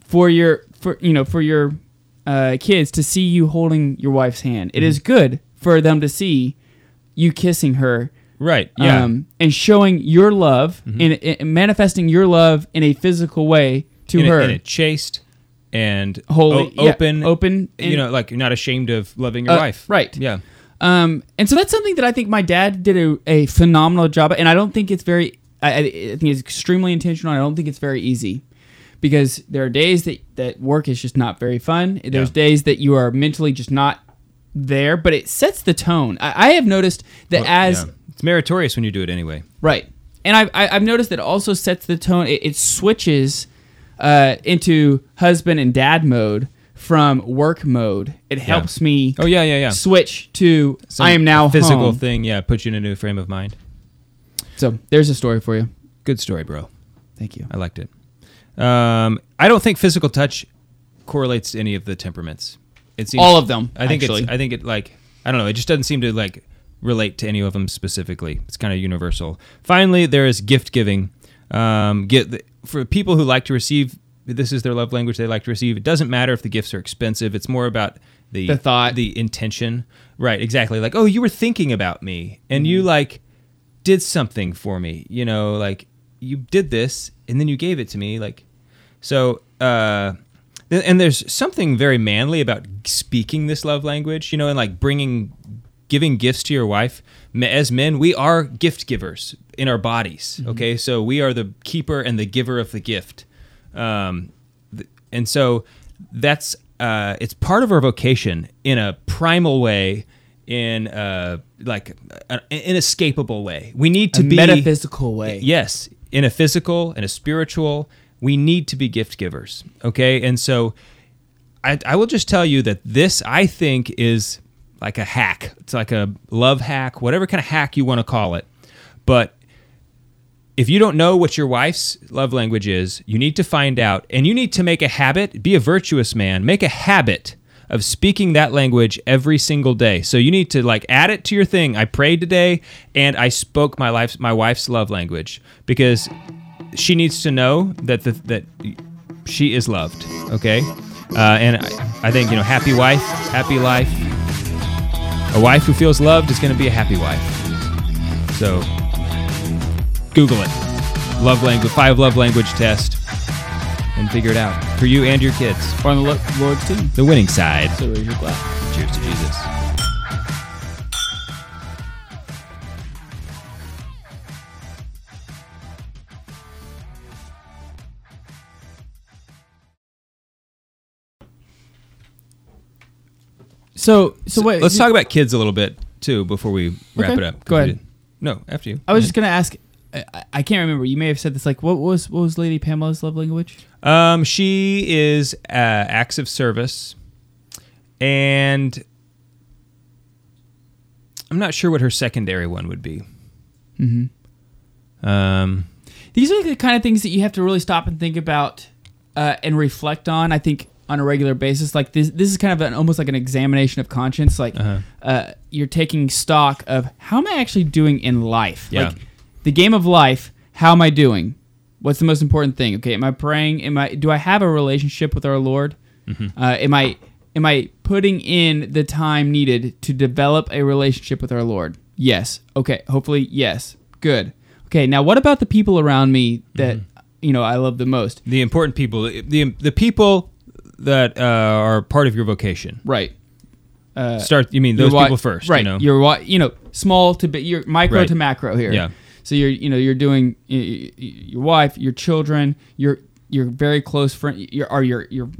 for your for you know for your uh, kids to see you holding your wife's hand. It is good for them to see you kissing her. Right. Yeah. Mm-hmm. Um, and showing your love and, and manifesting your love in a physical way to in her. A, in a chaste and Holy- o- yeah, open, open You know, like you're not ashamed of loving your Uh, wife. right. Yeah. Um, and so that's something that I think my dad did a, a phenomenal job. at, And I don't think it's very, I, I think it's extremely intentional. I don't think it's very easy because there are days that, that work is just not very fun. There's Yeah. days that you are mentally just not there, but it sets the tone. I, I have noticed that Well, as, yeah. it's meritorious when you do it anyway. right. And I've, I- I've noticed that it also sets the tone. It, it switches uh, into husband and dad mode from work mode. It helps me Oh yeah, yeah, yeah. switch to Some I am now physical home. thing. Yeah, puts you in a new frame of mind. So there's a story for you. Good story, bro. Thank you. I liked it. Um, I don't think physical touch correlates to any of the temperaments. It seems All of them, I think actually. it's. I think it like. I don't know. It just doesn't seem to like relate to any of them specifically. It's kind of universal. Finally, there is gift giving. Um, get for people who like to receive. This is their love language. They like to receive. It doesn't matter if the gifts are expensive. It's more about the The thought. the intention. Right. Exactly. Like, oh, you were thinking about me, and you like did something for me. You know, like you did this and then you gave it to me. Like, so, uh, th- and there's something very manly about speaking this love language, you know, and like bringing, giving gifts to your wife. As men, we are gift givers in our bodies. Okay. So we are the keeper and the giver of the gift. Um, th- and so that's, uh, it's part of our vocation in a primal way in uh like an inescapable way. We need to A be metaphysical way. Yes, in a physical and a spiritual, we need to be gift givers. Okay, and so I, I will just tell you that this I think is like a hack. It's like a love hack, whatever kind of hack you want to call it. But if you don't know what your wife's love language is, you need to find out and you need to make a habit, be a virtuous man, make a habit of speaking that language every single day. So you need to like add it to your thing. I prayed today and I spoke my life's my wife's love language because she needs to know that the, that she is loved, okay? Uh, and I, I think, you know, happy wife, happy life. A wife who feels loved is going to be a happy wife. So Google it. Love language, five love language test, and figure it out for you and your kids. On the Lo- Lord's team. The winning side. So raise your glass. Cheers to Jesus. So so wait. Let's talk about kids a little bit too before we wrap Okay, it up. go ahead. No, after you. I was just gonna ask. I, I can't remember. You may have said this. Like, what was what was Lady Pamela's love language? Um, she is uh, acts of service, and I'm not sure what her secondary one would be. Mm-hmm. Um, These are the kind of things that you have to really stop and think about uh, and reflect on. I think on a regular basis. Like this, this is kind of an almost like an examination of conscience. Like Uh-huh. uh, you're taking stock of how am I actually doing in life? Yeah. Like the game of life. How am I doing? What's the most important thing? Okay, am I praying? Am I? Do I have a relationship with our Lord? Mhm. Uh, am I? Am I putting in the time needed to develop a relationship with our Lord? Yes. Okay. Hopefully, yes. Good. Okay. Now, what about the people around me that you know I love the most? the important people, the the people that uh, are part of your vocation. Right. Uh, Start. You mean those wi- people first? right? You know. Your wi- you know, small to big, your micro Right. to macro here. Yeah. So you're, you know, you're doing your wife, your children, your your very close friend, your or your your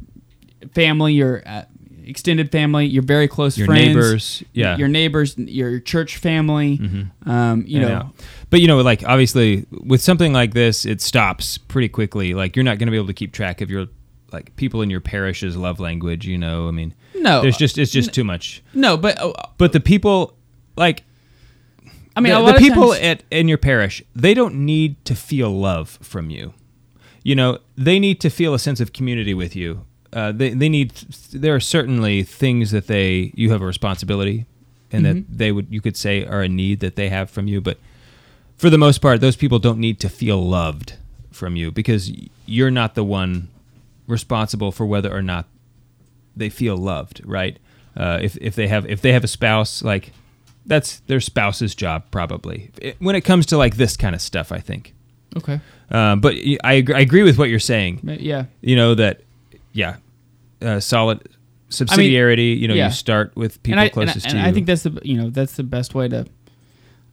family, your uh, extended family, your very close Your friends, neighbors, yeah. your neighbors, your church family. Um, you Yeah, know. But you know, like obviously, with something like this, it stops pretty quickly. Like you're not going to be able to keep track of your like people in your parish's love language. You know, I mean, No. there's just it's just too much. no, but uh, But the people, like, I mean, the, a the of people times- at in your parish, they don't need to feel love from you. You know, they need to feel a sense of community with you. Uh, they they need. There are certainly things that they you have a responsibility, and Mhm. that they would you could say are a need that they have from you. But for the most part, those people don't need to feel loved from you because you're not the one responsible for whether or not they feel loved, right? Uh, if if they have if they have a spouse, like that's their spouse's job probably. It- when it comes to like this kind of stuff, I think. Okay. Um, but I agree, I agree with what you're saying. Yeah. You know that, yeah, uh, solid subsidiarity. you know, yeah. you start with people and I, and I- closest and to you. I think that's the you know that's the best way to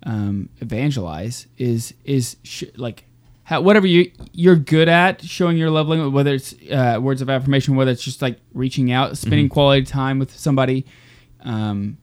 um, evangelize is is sh- like how, whatever you you're good at showing your love language, whether it's uh, words of affirmation, whether it's just like reaching out, spending Mhm. quality time with somebody. Um,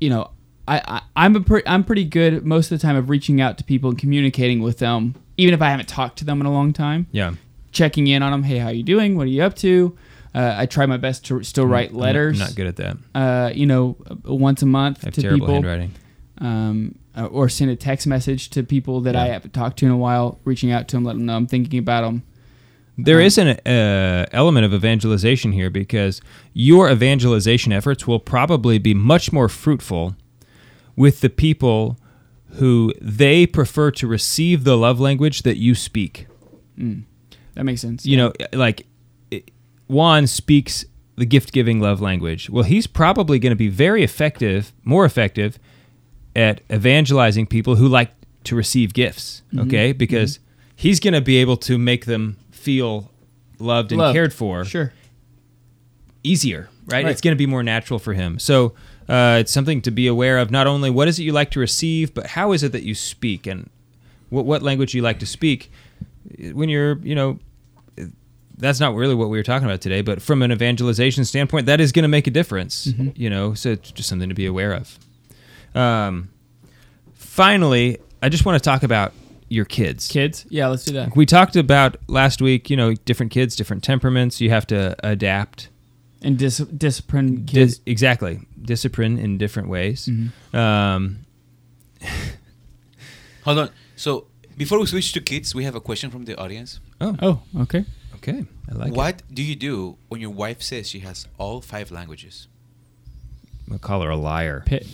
you know, I, I I'm a pre- I'm pretty good most of the time of reaching out to people and communicating with them, even if I haven't talked to them in a long time. Yeah. checking in on them. Hey, how you doing? What are you up to? Uh, I try my best to still write I'm letters. not good at that. Uh, you know, uh, once a month I have to terrible people. handwriting. Um, uh, or send a text message to people that I haven't talked to in a while, reaching out to them, letting them know I'm thinking about them. There is an uh, element of evangelization here because your evangelization efforts will probably be much more fruitful with the people who they prefer to receive the love language that you speak. Mm. That makes sense. You know, like it- Juan speaks the gift giving love language. Well, he's probably going to be very effective, more effective at evangelizing people who like to receive gifts, Mhm. okay? Because he's going to be able to make them feel loved and Loved. cared for Sure. easier, right? Right. It's going to be more natural for him. So uh, it's something to be aware of. Not only what is it you like to receive, but how is it that you speak and what what language you like to speak when you're, you know. That's not really what we were talking about today, but from an evangelization standpoint, that is going to make a difference, Mhm. you know. So it's just something to be aware of. Um, finally, I just want to talk about your kids. Kids? Yeah, let's do that. We talked about last week, you know, different kids, different temperaments. You have to adapt. And dis- discipline Dis- exactly. Discipline in different ways. Mhm. Um, Hold on. So before we switch to kids, we have a question from the audience. oh. Oh, okay. Okay. I like it. what do you do when your wife says she has all five languages? I'll call her a liar. Pick,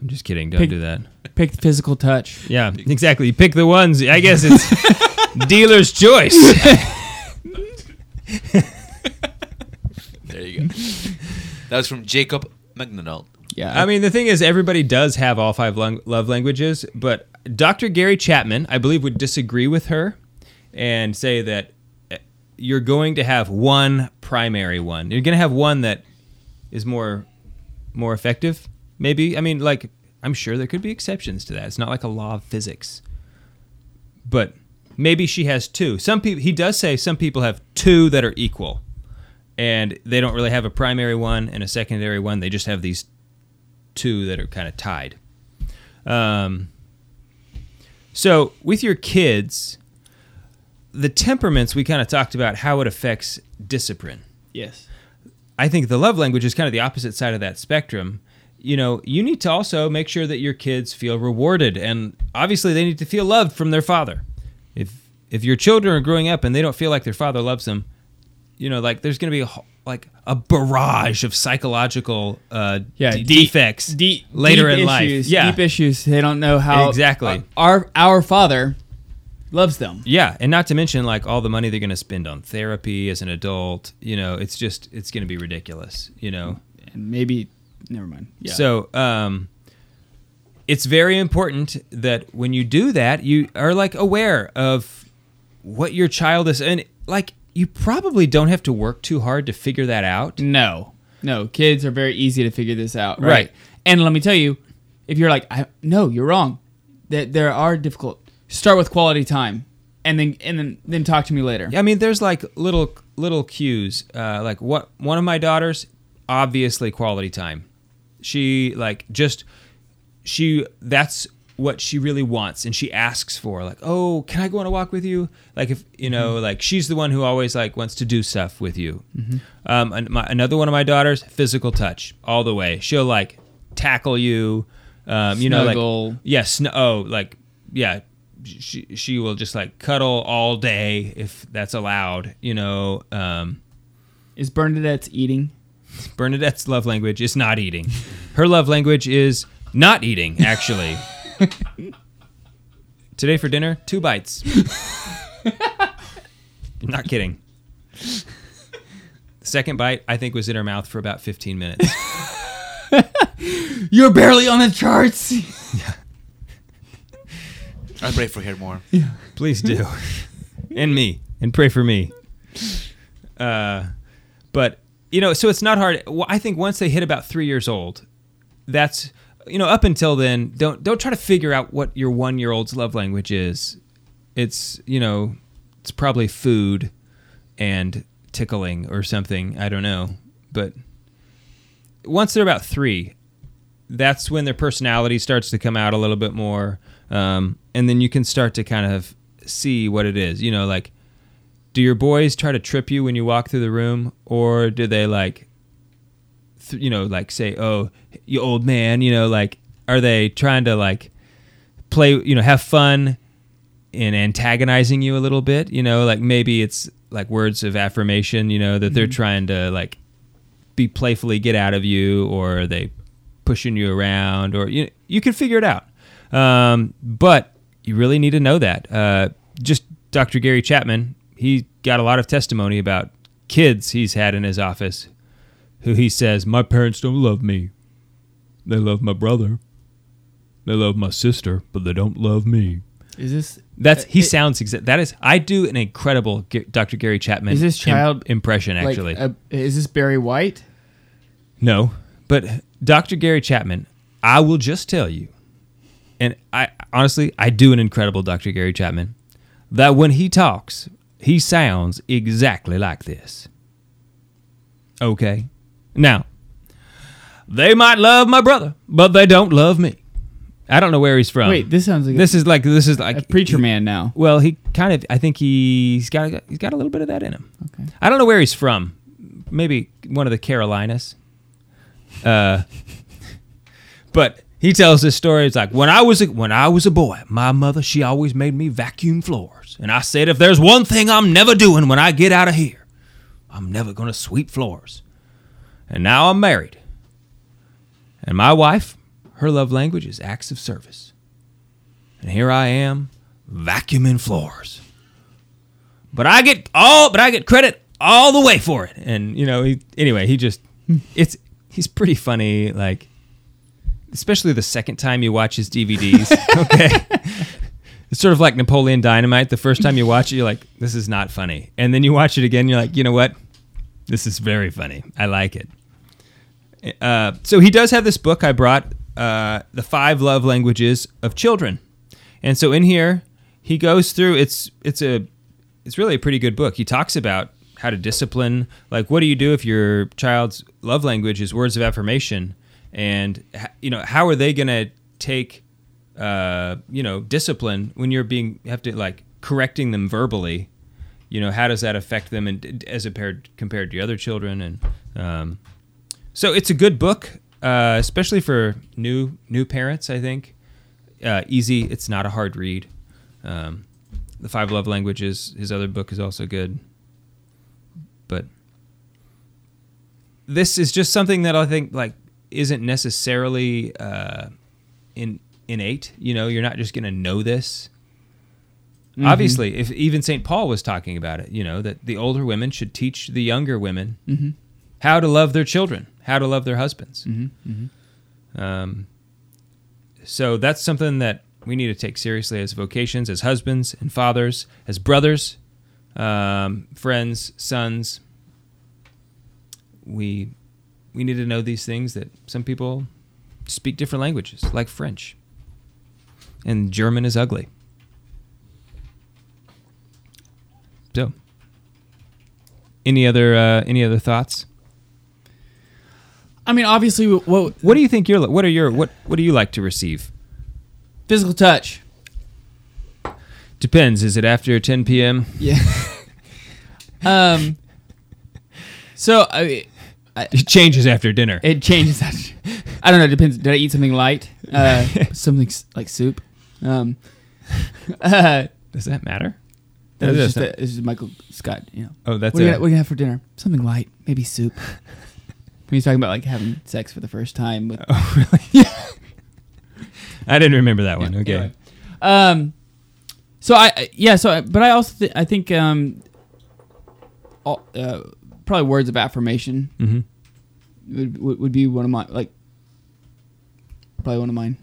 I'm just kidding. Don't pick, do that. Pick physical touch. Yeah, exactly. Pick the ones. I guess it's dealer's choice. There you go. that was from Jacob McDonald. Yeah. I mean, the thing is, everybody does have all five lang- love languages, but Dr. Gary Chapman, I believe, would disagree with her and say that uh, you're going to have one primary one. You're going to have one that is more more effective. Maybe. I mean, like I'm sure there could be exceptions to that. It's not like a law of physics. But maybe she has two. Some people he does say some people have two that are equal. And they don't really have a primary one and a secondary one. They just have these two that are kind of tied. Um, so with your kids, the temperaments we kind of talked about how it affects discipline. Yes. I think the love language is kind of the opposite side of that spectrum. you know, you need to also make sure that your kids feel rewarded, and obviously they need to feel loved from their father. If if your children are growing up and they don't feel like their father loves them, you know, like there's going to be a like a barrage of psychological uh, Yeah, d- deep- defects deep later deep in life. issues, Yeah, deep issues. They don't know how Exactly. uh, our our father loves them. Yeah, and not to mention like all the money they're going to spend on therapy as an adult. You know, it's just it's going to be ridiculous. You know, and maybe never mind. Yeah. So, um, it's very important that when you do that, you are like aware of what your child is, and like you probably don't have to work too hard to figure that out. No, no, kids are very easy to figure this out, right? Right. And let me tell you, if you're like, I, no, you're wrong. That there are difficult. Start with quality time, and then and then then talk to me later. I mean, there's like little little cues. Uh, like what one of my daughters, obviously quality time. She like just she that's what she really wants and she asks for like oh can i go on a walk with you like if you know like she's the one who always like wants to do stuff with you Mhm. um and my, another one of my daughters physical touch all the way she'll like tackle you um you know like yeah sn- oh like yeah she she will just like cuddle all day if that's allowed you know um Is Bernadette's eating? Bernadette's love language is not eating. Her love language is not eating, actually. Today for dinner, two bites. not kidding. The second bite, I think, was in her mouth for about 15 minutes. You're barely on the charts. Yeah. I pray for her more. Yeah. Please do. and me. And pray for me. Uh, but, you know, so it's not hard. I think once they hit about three years old, that's, you know, up until then, don't don't try to figure out what your one year old's love language is. It's, you know, it's probably food and tickling or something. I don't know. But once they're about three, that's when their personality starts to come out a little bit more. Um, and then you can start to kind of see what it is. You know, like, do your boys try to trip you when you walk through the room? Or do they, like, you know, like say, oh, you old man, you know, like, are they trying to, like, play, you know, have fun in antagonizing you a little bit? You know, like maybe it's like words of affirmation, you know, that they're Mhm. trying to, like, be playfully get out of you or are they pushing you around or you you can figure it out um, but you really need to know that uh, just dr gary chapman he got a lot of testimony about kids he's had in his office who he says my parents don't love me they love my brother they love my sister but they don't love me Is this that's he it- sounds exact that is i do an incredible G- dr gary chapman Is this im- child impression like, actually uh, is this Barry White? No, but Dr. Gary Chapman, I will just tell you, and I honestly, I do an incredible Dr. Gary Chapman, that when he talks, he sounds exactly like this. Okay? Now, they might love my brother, but they don't love me. I don't know where he's from. Wait, this sounds like a- this is like this is like a preacher man now. Well, he kind of I think he's got he's got a little bit of that in him. Okay. I don't know where he's from. Maybe one of the Carolinas. Uh, but he tells this story. It's like when I was a, when I was a boy, my mother she always made me vacuum floors, and I said if there's one thing I'm never doing when I get out of here, I'm never gonna sweep floors. And now I'm married, and my wife, her love language is acts of service, and here I am vacuuming floors. But I get all, but I get credit all the way for it. And you know, he, anyway, he just it's he's pretty funny. Like, especially the second time you watch his DVDs. okay, it's sort of like Napoleon Dynamite. The first time you watch it, you're like, this is not funny, and then you watch it again, you're like, you know what, this is very funny. I like it. Uh, so he does have this book I brought, uh, the five love languages of children, and so in here he goes through. It's it's a it's really a pretty good book. He talks about how to discipline. Like, what do you do if your child's love language is words of affirmation, and you know how are they gonna take uh, you know discipline when you're being have to like correcting them verbally. You know how does that affect them and as compared compared to other children and um, so it's a good book. uh, especially for new new parents. I think uh, easy. It's not a hard read. Um, the Five Love Languages. His other book is also good, but this is just something that I think like isn't necessarily uh, in innate. You know, you're not just going to know this. Mhm. Obviously, if even St. Paul was talking about it, you know, that the older women should teach the younger women Mhm. how to love their children, how to love their husbands. Mhm, mhm. Um, so that's something that we need to take seriously as vocations, as husbands and fathers, as brothers, um, friends, sons. We we need to know these things that some people speak different languages, like French, and German is ugly. So, any other uh, any other thoughts? I mean, obviously, what What do you think you're? What are your what What do you like to receive? physical touch. Depends. Is it after 10 p.m.? Yeah. um. So I, I, It changes after dinner. It changes after. I don't know. It depends. Did I eat something light? Uh, something like soup. Um. Uh, Does that matter? That was just, a, this is Michael Scott. You know. Oh, that's what are, you a- gonna, what are you gonna have for dinner? Something light, maybe soup. When he's talking about like having sex for the first time with. Oh, really? Yeah. I didn't remember that one. Okay. Anyway. Um, so I I- yeah so I, but I also th- I think um, all, uh, probably words of affirmation Mhm. would, would would be one of my like probably one of mine.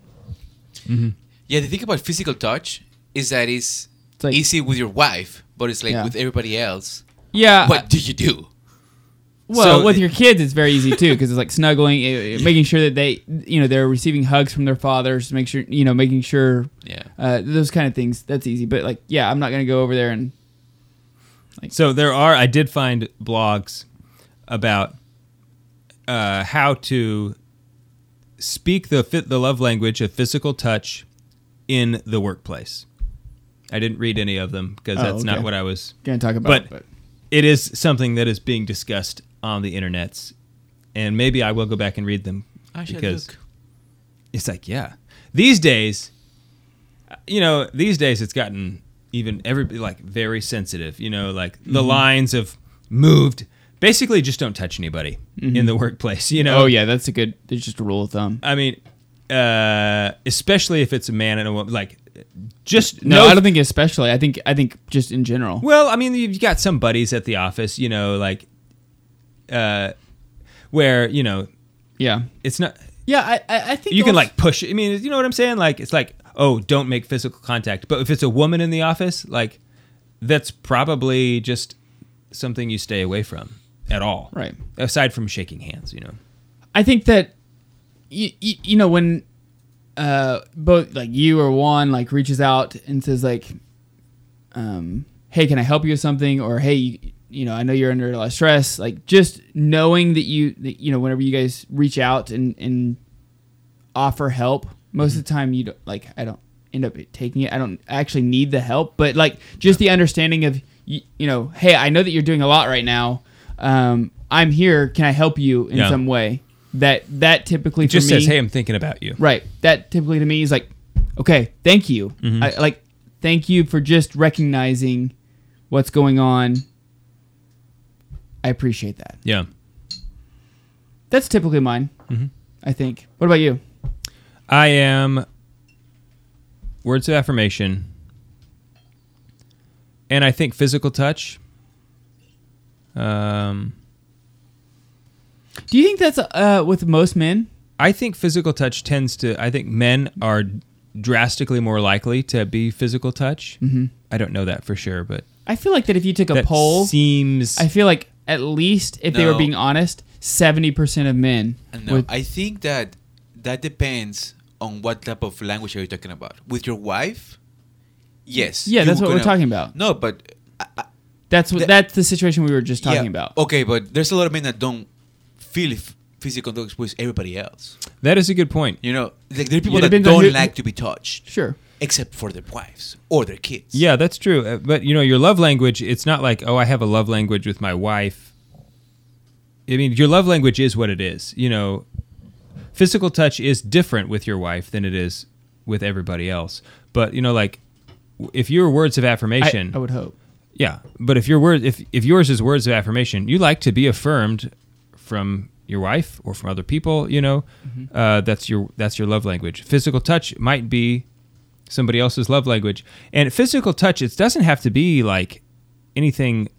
Mm-hmm. Yeah, the thing about physical touch is that it's, like- easy with your wife, but it's like Yeah. with everybody else. Yeah, What I- do you do? Well, So- with your kids, it's very easy too because it's like snuggling, eh, eh, making sure that they, you know, they're receiving hugs from their fathers. Make sure, you know, making sure, Yeah. uh, those kind of things. That's easy. But like, yeah, I'm not gonna go over there and So there are. I did find blogs about uh, how to speak the fit the love language of physical touch in the workplace. I didn't read any of them because Oh, that's not what I was Gonna talk about, But, but- it is something that is being discussed on the internets, and maybe I will go back and read them I because look. it's like yeah, these days, you know, these days it's gotten even every like very sensitive. You know, like the Mhm. lines have moved. Basically, just don't touch anybody in Mhm. the workplace. You know. Oh yeah, that's a good. It's just a rule of thumb. I mean, uh, especially if it's a man and a woman, like just No, I don't think especially. I think I think just in general. Well, I mean, you've got some buddies at the office, you know, like, uh, where you know, yeah, it's not. Yeah, I I, think You can like push. I mean, you know what I'm saying? Like, it's like, oh, don't make physical contact. But if it's a woman in the office, like, that's probably just something you stay away from at all, Right. Aside from shaking hands, you know. I think that you, you, you know when uh both like you or Juan like reaches out and says like um hey can I help you with something or hey you, know I know you're under a lot of stress like just knowing that you that, you know whenever you guys reach out and and offer help most of the time you don't like I don't end up taking it. I don't actually need the help but like just the understanding of you, you know hey I know that you're doing a lot right now. Um I'm here. Can I help you in Yeah. some way? That that typically just me, says, "Hey, I'm thinking about you." right. That typically to me is like okay thank you. Mhm. I, like thank you for just recognizing what's going on I appreciate that Yeah. that's typically mine Mhm. I think what about you I am words of affirmation, and I think physical touch. Um, do you think that's uh with most men I think physical touch tends to. I think men are drastically more likely to be physical touch. Mhm. I don't know that for sure, but I feel like that if you took a poll, seems. I feel like at least if they were being honest, seventy percent of men. No, would- I think that that depends on what type of language are you talking about. With your wife, yes. Yeah, that's what we're talking about. No, but that's what the- that's the situation we were just talking yeah, about. Okay, but there's a lot of men that don't feel f- physical touch with everybody else. that is a good point. You know, like there are people Yeah, that don't who- like to be touched. Sure. Except for their wives or their kids. Yeah, that's true. Uh, But you know, your love language, it's not like, oh, I have a love language with my wife. I mean, your love language is what it is. You know, physical touch is different with your wife than it is with everybody else. But you know, like if your words of affirmation, I, I would hope. yeah. But if your word, if if yours is words of affirmation, you like to be affirmed from your wife or from other people. You know, uh, that's your that's your love language. Physical touch might be somebody else's love language, and physical touch it doesn't have to be like anything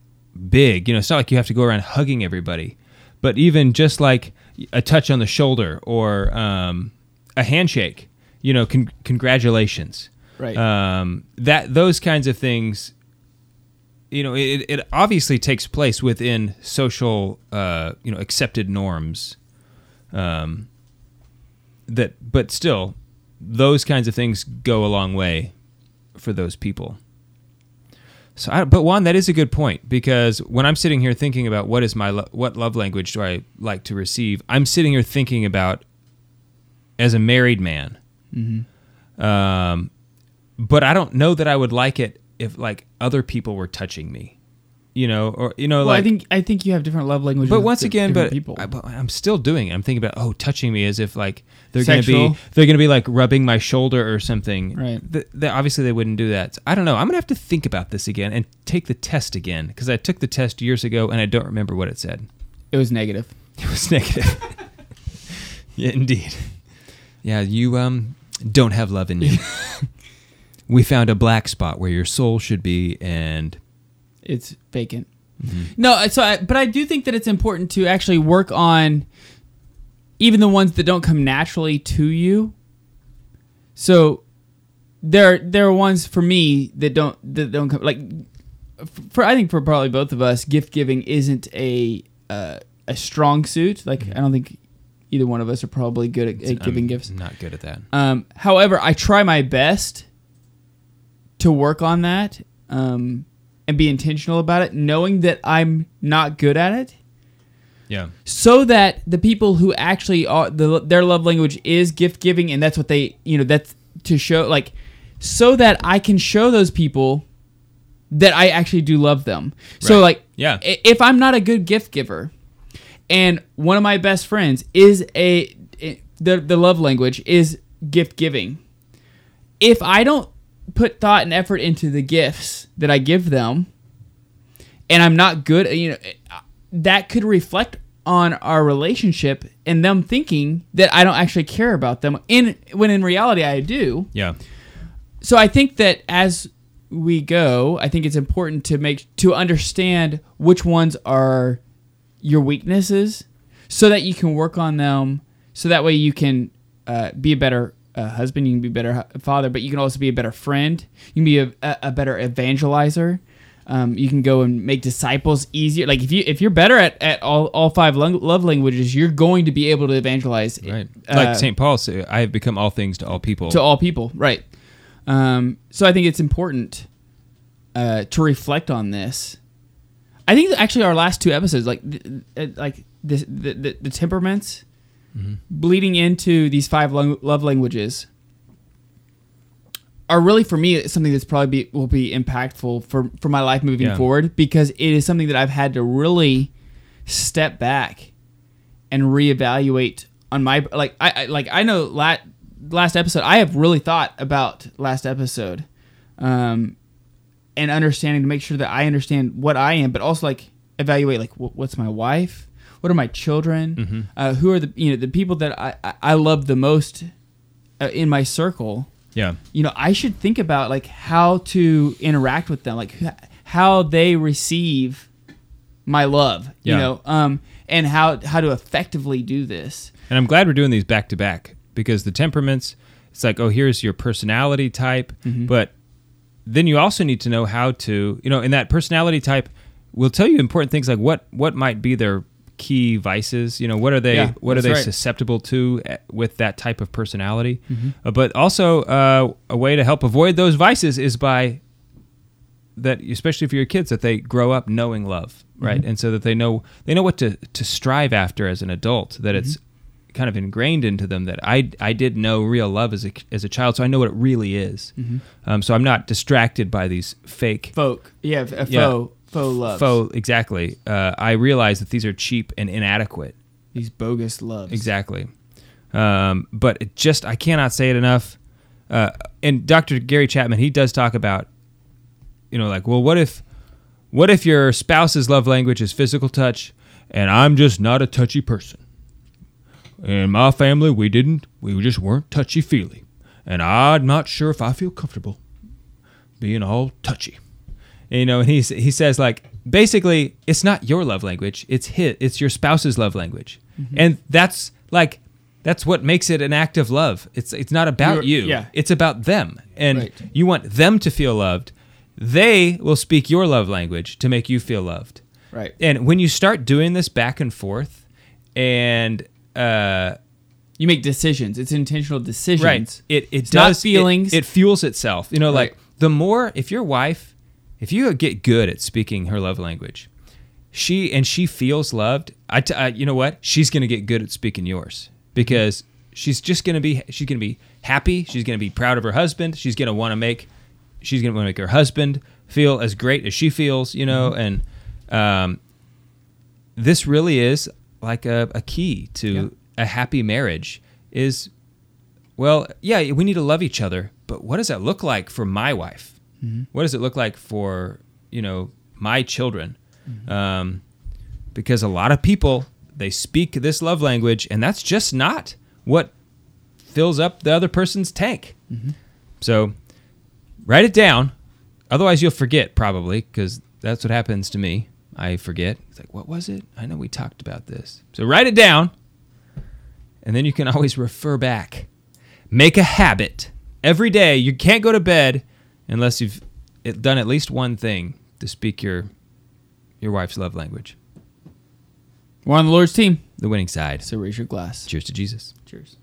big. You know, it's not like you have to go around hugging everybody, but even just like a touch on the shoulder or um, a handshake. You know, con- congratulations. Right. Um, that those kinds of things you know, it, it obviously takes place within social, uh, you know, accepted norms. Um, that, but still, those kinds of things go a long way for those people. So, I, but Juan, that is a good point because when I'm sitting here thinking about what is my lo- what love language do I like to receive, I'm sitting here thinking about as a married man. Mhm. Um, but I don't know that I would like it if like other people were touching me, you know, or you know, Well, like. I think I think you have different love languages. but once again, but, people. I, but I'm still doing it. I'm thinking about oh, touching me as if like they're gonna be they're gonna be like rubbing my shoulder or something. Right. Th- th- obviously, they wouldn't do that. I don't know. I'm gonna have to think about this again and take the test again because I took the test years ago and I don't remember what it said. it was negative. It was negative. yeah, indeed. Yeah, you um don't have love in you. we found a black spot where your soul should be, and It's vacant. Mm-hmm. No, so I, but I do think that it's important to actually work on even the ones that don't come naturally to you. So there there are ones for me that don't that don't come like for I think for probably both of us gift giving isn't a uh, a strong suit. Like I don't think either one of us are probably good at, at giving I'm gifts. Not good at that. Um, however, I try my best to work on that um, and be intentional about it, knowing that I'm not good at it, Yeah. so that the people who actually are the, their love language is gift giving, and that's what they you know that's to show like so that I can show those people that I actually do love them. So like Yeah. if I'm not a good gift giver, and one of my best friends is a the the love language is gift giving. If I don't put thought and effort into the gifts that I give them, and I'm not good, you know, that could reflect on our relationship and them thinking that I don't actually care about them. In when in reality I do Yeah. so I think that as we go, I think it's important to make to understand which ones are your weaknesses, so that you can work on them. So that way you can uh, be a better uh, husband, you can be a better father, but you can also be a better friend. You can be a, a, a better evangelizer. Um, you can go and make disciples easier. Like if you if you're better at, at all, all five lung- love languages, you're going to be able to evangelize. Right. uh, like St. Paul said, I have become all things to all people. to all people, right? Um, so I think it's important uh, to reflect on this. I think actually our last two episodes, like th- th- like this, the, the the temperaments, bleeding into these five lo- love languages, are really for me something that's probably be, will be impactful for for my life moving Yeah. forward because it is something that I've had to really step back and reevaluate on my like I, I like I know la- last episode I have really thought about last episode um and understanding to make sure that I understand what I am but also like evaluate like wh- what's my wife what are my children Mhm. uh, who are the you know the people that I I, love the most uh, in my circle Yeah. you know I should think about like how to interact with them like how they receive my love you know um and how how to effectively do this And I'm glad we're doing these back to back because the temperaments, it's like, oh, here's your personality type. Mhm. But then you also need to know how to, you know, in that personality type will tell you important things like what what might be their key vices. You know, what are they Yeah, what are they right. susceptible to eh, with that type of personality? Mhm. Uh, but also uh, a way to help avoid those vices is by that especially for your kids that they grow up knowing love right Mhm. and so that they know they know what to to strive after as an adult that it's kind of ingrained into them that I I did know real love as a as a child so I know what it really is Mhm. um, so I'm not distracted by these fake folk yeah a faux faux loves faux exactly uh, I realize that these are cheap and inadequate these bogus loves exactly Um, but it just I cannot say it enough. Uh, and Dr. Gary Chapman, he does talk about, you know, like, well, what if, what if your spouse's love language is physical touch, and I'm just not a touchy person. In my family, we didn't, we just weren't touchy feely, and I'm not sure if I feel comfortable being all touchy. You know, and he he says like basically, it's not your love language; it's his, it's your spouse's love language, Mhm. and that's like that's what makes it an act of love. It's it's not about You're- you. yeah. It's about them. And Right. you want them to feel loved. They will speak your love language to make you feel loved. Right. And when you start doing this back and forth and uh you make decisions. It's intentional decisions. Right. It it It's does it- feelings. It, fuels itself. You know, like the more if your wife, if you get good at speaking her love language, she and she feels loved. I, t- I you know what? She's gonna get good at speaking yours because she's just gonna be she's gonna be happy. She's gonna be proud of her husband. She's gonna want to make she's gonna want to make her husband feel as great as she feels. You know, and um, this really is like a, a key to a happy marriage is well yeah we need to love each other but what does that look like for my wife Mhm. what does it look like for you know my children? Mm-hmm. um, because a lot of people they speak this love language and that's just not what fills up the other person's tank. Mhm. so write it down. Otherwise you'll forget probably because that's what happens to me. I forget. It's like what was it? I know we talked about this. So write it down and then you can always refer back. Make a habit. Every day you can't go to bed unless you've done at least one thing to speak your your wife's love language We're on the Lord's team. the winning side So raise your glass. cheers to jesus Cheers.